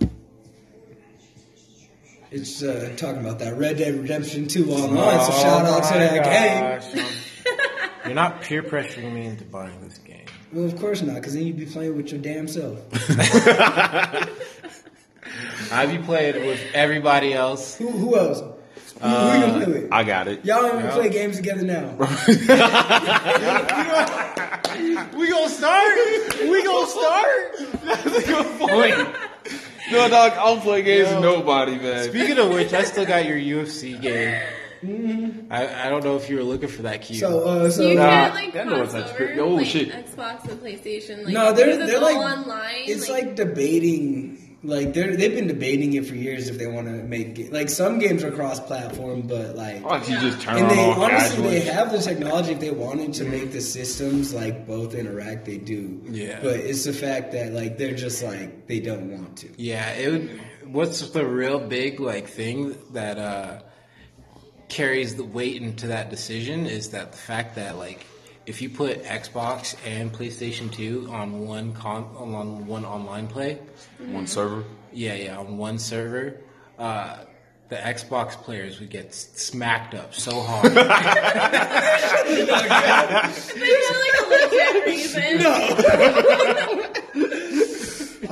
[SPEAKER 2] It's uh, talking about that Red Dead Redemption 2 online, so shout out to that game.
[SPEAKER 3] You're not peer pressuring me into buying this game.
[SPEAKER 2] Well, of course not, because then you'd be playing with your damn self.
[SPEAKER 3] I be playing with everybody else.
[SPEAKER 2] Who, who else? Who, who you gonna play with?
[SPEAKER 1] I got it.
[SPEAKER 2] Y'all don't even play games together now.
[SPEAKER 3] We gonna start? We gonna start?
[SPEAKER 1] That's a good point. No, dog, I don't play games with nobody, man.
[SPEAKER 3] Speaking of which, I still got your UFC game. I, I don't know if you were looking for that cue.
[SPEAKER 2] So, uh, so
[SPEAKER 4] you
[SPEAKER 1] Nah,
[SPEAKER 4] can't like
[SPEAKER 1] I
[SPEAKER 4] cross
[SPEAKER 1] it's
[SPEAKER 4] over
[SPEAKER 1] not- oh,
[SPEAKER 4] like,
[SPEAKER 1] shit.
[SPEAKER 4] Xbox and PlayStation. Like,
[SPEAKER 2] no, they're they're like
[SPEAKER 4] online.
[SPEAKER 2] It's like debating. Like they're they've been debating it for years if they want to make it. Like some games are cross-platform, but like
[SPEAKER 1] Why don't you just turn
[SPEAKER 2] and
[SPEAKER 1] on
[SPEAKER 2] they
[SPEAKER 1] all
[SPEAKER 2] honestly
[SPEAKER 1] casual?
[SPEAKER 2] they have the technology if they wanted to make the systems like both interact they do
[SPEAKER 3] Yeah.
[SPEAKER 2] but it's the fact that like they're just like they don't want to
[SPEAKER 3] Yeah, it would. What's the real big like thing that uh, carries the weight into that decision is that the fact that like if you put Xbox and PlayStation 2 on one con on one online play,
[SPEAKER 1] One server.
[SPEAKER 3] yeah, yeah, on one server, uh, the Xbox players would get smacked up so hard.
[SPEAKER 4] There's like a legit reason.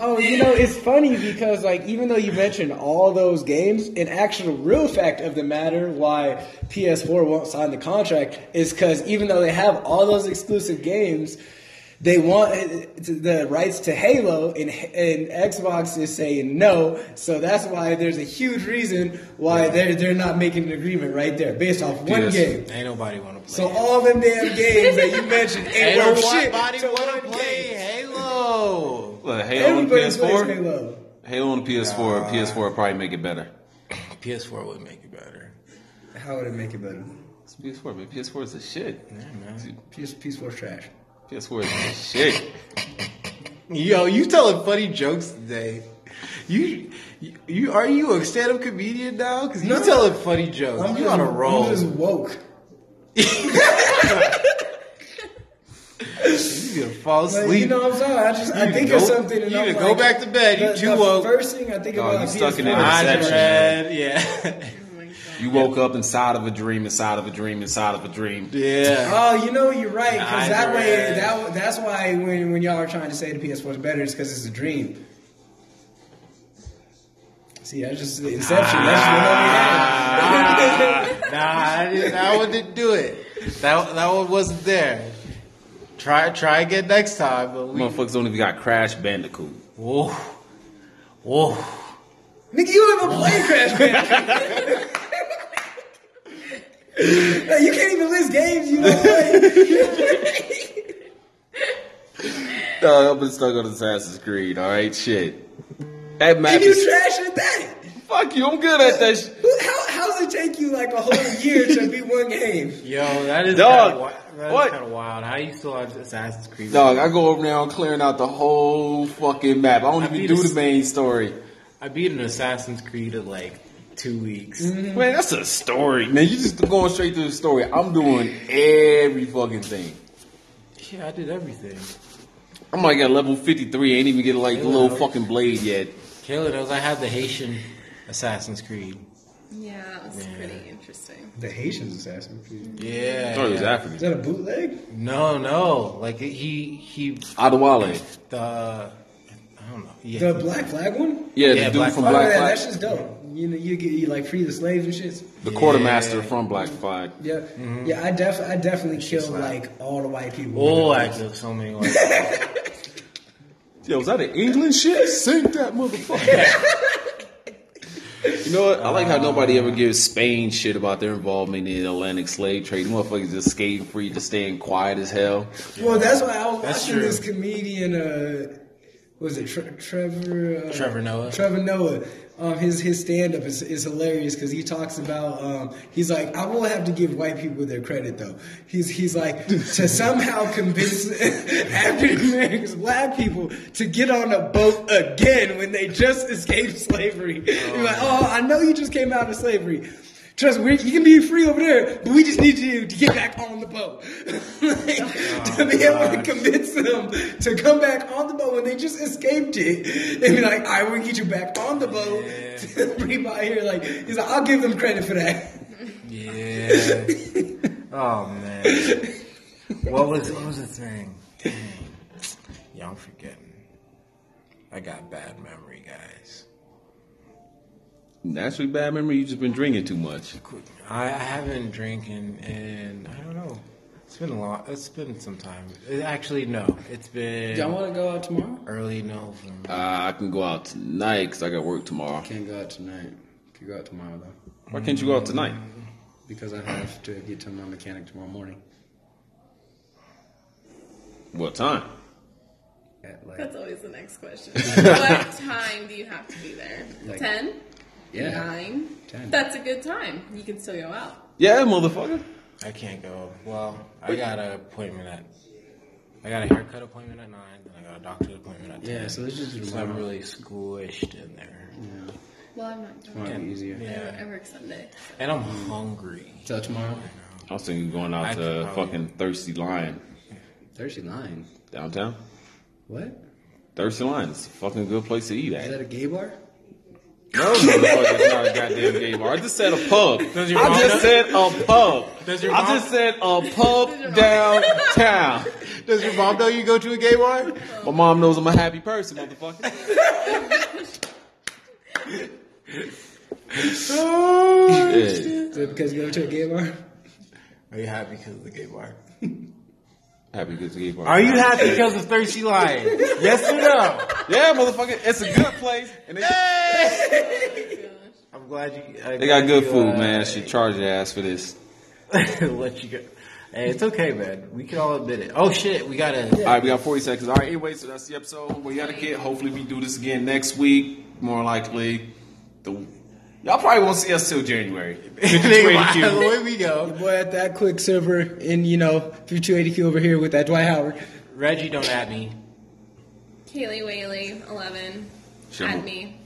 [SPEAKER 2] Oh, you know, it's funny because like even though you mentioned all those games, an actual real fact of the matter why PS4 won't sign the contract is because even though they have all those exclusive games, they want uh, the rights to Halo, and, and Xbox is saying no. So that's why there's a huge reason why they're they're not making an agreement right there based off one
[SPEAKER 1] Yes.
[SPEAKER 2] game.
[SPEAKER 3] Ain't nobody want to play.
[SPEAKER 2] So all them damn games that you mentioned ain't
[SPEAKER 3] Ain't
[SPEAKER 2] worth shit.
[SPEAKER 3] nobody want to play
[SPEAKER 2] game.
[SPEAKER 3] Halo.
[SPEAKER 1] What, Halo on PS4?
[SPEAKER 2] Halo.
[SPEAKER 1] Halo on PS4. PS4 would probably make it better.
[SPEAKER 3] PS4 would make it better.
[SPEAKER 2] How would it make it better?
[SPEAKER 1] It's PS4, man. PS4 is the shit.
[SPEAKER 3] Yeah, man.
[SPEAKER 2] PS PS4 trash.
[SPEAKER 1] PS4 is the shit.
[SPEAKER 3] Yo, you telling funny jokes today. You, you, you are you a stand-up comedian now? Because you
[SPEAKER 2] No.
[SPEAKER 3] telling funny jokes.
[SPEAKER 2] I'm
[SPEAKER 3] you
[SPEAKER 2] just,
[SPEAKER 3] on a roll.
[SPEAKER 2] I'm just woke.
[SPEAKER 3] you gonna fall
[SPEAKER 2] Like,
[SPEAKER 3] asleep.
[SPEAKER 2] you know what I'm saying? I just I think
[SPEAKER 3] go-
[SPEAKER 2] of something and
[SPEAKER 3] you
[SPEAKER 2] I'm
[SPEAKER 3] need to
[SPEAKER 2] like,
[SPEAKER 3] go back to bed. You
[SPEAKER 2] the,
[SPEAKER 3] too
[SPEAKER 2] the
[SPEAKER 3] woke.
[SPEAKER 2] First thing I think
[SPEAKER 1] Oh,
[SPEAKER 2] about
[SPEAKER 1] you
[SPEAKER 2] is
[SPEAKER 1] stuck in an
[SPEAKER 3] I
[SPEAKER 1] Inception.
[SPEAKER 3] yeah,
[SPEAKER 4] my god.
[SPEAKER 1] You woke up inside of a dream, inside of a dream, inside of a dream.
[SPEAKER 3] yeah.
[SPEAKER 2] Oh, you know you're right because that way that that's why when when y'all are trying to say the PS4 is better, it's because it's a dream. See, that's just the Inception. That's just what
[SPEAKER 3] Ah,
[SPEAKER 2] we had.
[SPEAKER 3] nah, I didn't, that one didn't do it. That that one wasn't there. Try try again next time. But we,
[SPEAKER 1] Motherfuckers don't even got Crash Bandicoot.
[SPEAKER 3] whoa, whoa.
[SPEAKER 2] Nigga, you don't even play Crash Bandicoot. Like, you can't even list games you don't play.
[SPEAKER 1] No, I've been stuck on Assassin's Creed, alright? Shit. That map
[SPEAKER 2] and you
[SPEAKER 1] is.
[SPEAKER 2] trash at that.
[SPEAKER 1] Fuck you, I'm good at that shit.
[SPEAKER 2] How, how's it take you like a whole year to beat one game?
[SPEAKER 3] Yo, that is
[SPEAKER 1] Dog,
[SPEAKER 3] kind of that
[SPEAKER 1] what?
[SPEAKER 3] is kind of wild. How you still on Assassin's Creed?
[SPEAKER 1] Dog, I go over there, I'm clearing out the whole fucking map. I don't
[SPEAKER 3] I
[SPEAKER 1] even do
[SPEAKER 3] a-
[SPEAKER 1] the main story.
[SPEAKER 3] I beat an Assassin's Creed in like two weeks. Mm-hmm.
[SPEAKER 1] Man, that's a story. Man, you just going straight to the story. I'm doing every fucking thing.
[SPEAKER 3] Yeah, I did everything.
[SPEAKER 1] I'm like at level 53, I ain't even get like the little fucking blade yet.
[SPEAKER 3] Kayla knows I had the Haitian Assassin's Creed.
[SPEAKER 4] Yeah, that was
[SPEAKER 3] Yeah.
[SPEAKER 4] pretty interesting.
[SPEAKER 2] The Haitians assassin.
[SPEAKER 3] Yeah.
[SPEAKER 1] I thought it was
[SPEAKER 3] yeah.
[SPEAKER 2] Is that a bootleg?
[SPEAKER 3] No, no. Like he he
[SPEAKER 1] Adewale.
[SPEAKER 3] the I don't know. Yeah.
[SPEAKER 2] The Black Flag one?
[SPEAKER 1] Yeah,
[SPEAKER 3] Yeah,
[SPEAKER 1] the dude
[SPEAKER 3] Black
[SPEAKER 1] from
[SPEAKER 2] Oh,
[SPEAKER 1] Black
[SPEAKER 2] yeah,
[SPEAKER 1] Flag.
[SPEAKER 2] that's just dope. You know, you get you like free the slaves and shit.
[SPEAKER 1] The
[SPEAKER 3] Yeah.
[SPEAKER 1] quartermaster from Black Flag.
[SPEAKER 2] Yeah, mm-hmm. yeah. I def I definitely killed like all the white people.
[SPEAKER 3] Oh, I took so many. Like,
[SPEAKER 1] Yo, was that an England shit? Sink that motherfucker. you know what? I like how nobody ever gives Spain shit about their involvement in the Atlantic slave trade. The motherfuckers just skating free, just staying quiet as hell.
[SPEAKER 2] Well, that's why I was
[SPEAKER 3] That's
[SPEAKER 2] watching
[SPEAKER 3] true.
[SPEAKER 2] this comedian. Uh, was it Tre- Trevor? Uh,
[SPEAKER 3] Trevor Noah.
[SPEAKER 2] Trevor Noah. Um, his his stand up is, is hilarious because he talks about um, he's like I will have to give white people their credit though. He's he's like to somehow convince African Americans, black people to get on a boat again when they just escaped slavery. He's like, oh, I know you just came out of slavery. Trust me, we- you can be free over there, but we just need you to get back on the boat. Like, oh, to be able to convince them to come back on the boat when they just escaped it. And be like, I will get you back on the boat to bring by here. Like, he's like, I'll give them credit for that.
[SPEAKER 3] yeah. Oh man. What was what was the thing? Dang. Yeah, I'm forgetting. I got bad memory, guys.
[SPEAKER 1] Naturally bad memory, you just been drinking too much.
[SPEAKER 3] I, I haven't been drinking and I don't know. It's been a lot. It's been some time. It- actually, no. It's been
[SPEAKER 2] Y'all want to go out tomorrow?
[SPEAKER 3] early November.
[SPEAKER 1] Uh, I can go out tonight because I got work tomorrow.
[SPEAKER 2] Can't go out tonight. Can go out tomorrow though,
[SPEAKER 1] Why can't you go out tonight?
[SPEAKER 2] because I have to get to my mechanic tomorrow morning
[SPEAKER 1] What time?
[SPEAKER 2] at like
[SPEAKER 4] That's always the next question. what time do you have to be there?
[SPEAKER 2] Like-
[SPEAKER 4] Ten?
[SPEAKER 2] Yeah.
[SPEAKER 4] Nine?
[SPEAKER 2] 10.
[SPEAKER 4] That's a good time. You can still go out.
[SPEAKER 1] Yeah, motherfucker.
[SPEAKER 3] I can't go. Well, I got an appointment at. I got a haircut appointment at nine, and I got a doctor's appointment at ten.
[SPEAKER 2] Yeah, so let's just
[SPEAKER 3] So I'm really squished in there,
[SPEAKER 4] Well, I'm not going.
[SPEAKER 2] Tomorrow be easier.
[SPEAKER 3] Yeah.
[SPEAKER 4] I work Sunday.
[SPEAKER 3] and I'm hungry.
[SPEAKER 2] So tomorrow.
[SPEAKER 1] I was thinking going out
[SPEAKER 3] I
[SPEAKER 1] to
[SPEAKER 3] could probably-
[SPEAKER 1] fucking Thirsty Lion
[SPEAKER 2] Thirsty Lion.
[SPEAKER 1] downtown.
[SPEAKER 2] What?
[SPEAKER 1] Thirsty Lion is a fucking good place to eat
[SPEAKER 2] Is
[SPEAKER 1] at.
[SPEAKER 2] that a gay bar?
[SPEAKER 1] No, motherfucker, it's not a goddamn gay bar. I just said a pub.
[SPEAKER 3] Does your
[SPEAKER 1] I
[SPEAKER 3] mom
[SPEAKER 1] just
[SPEAKER 3] know-
[SPEAKER 1] said a pub.
[SPEAKER 3] Does your
[SPEAKER 1] I
[SPEAKER 3] mom-
[SPEAKER 1] just said a pub downtown.
[SPEAKER 3] Does your mom know you go to a gay bar?
[SPEAKER 1] My mom knows I'm a happy person, motherfucker.
[SPEAKER 3] Oh,
[SPEAKER 1] Yeah.
[SPEAKER 2] Is it because you go to a gay bar?
[SPEAKER 3] Are you happy because of the gay bar?
[SPEAKER 1] Happy good gay bar.
[SPEAKER 3] Are you happy because of Thirsty Lion? Yes or no?
[SPEAKER 1] Yeah, motherfucker. It's a good place. And they,
[SPEAKER 3] I'm glad you. I'm
[SPEAKER 1] they got
[SPEAKER 3] glad
[SPEAKER 1] good
[SPEAKER 3] you,
[SPEAKER 1] food,
[SPEAKER 3] uh,
[SPEAKER 1] man. Should charge your ass for this.
[SPEAKER 3] let you go. Hey, it's okay, man. We can all admit it. Oh shit, we gotta.
[SPEAKER 1] All right, we got 40 seconds. All right, anyway, so that's the episode. We got to get. Hopefully, we do this again next week. More likely, the y'all probably won't see us till January.
[SPEAKER 3] Think the way we go.
[SPEAKER 2] Boy, at that quick server in, you know, 3280Q over here with that Dwight Howard.
[SPEAKER 3] Reggie, don't add me.
[SPEAKER 4] Kaylee Whaley, 11.
[SPEAKER 1] Sure.
[SPEAKER 4] Add me.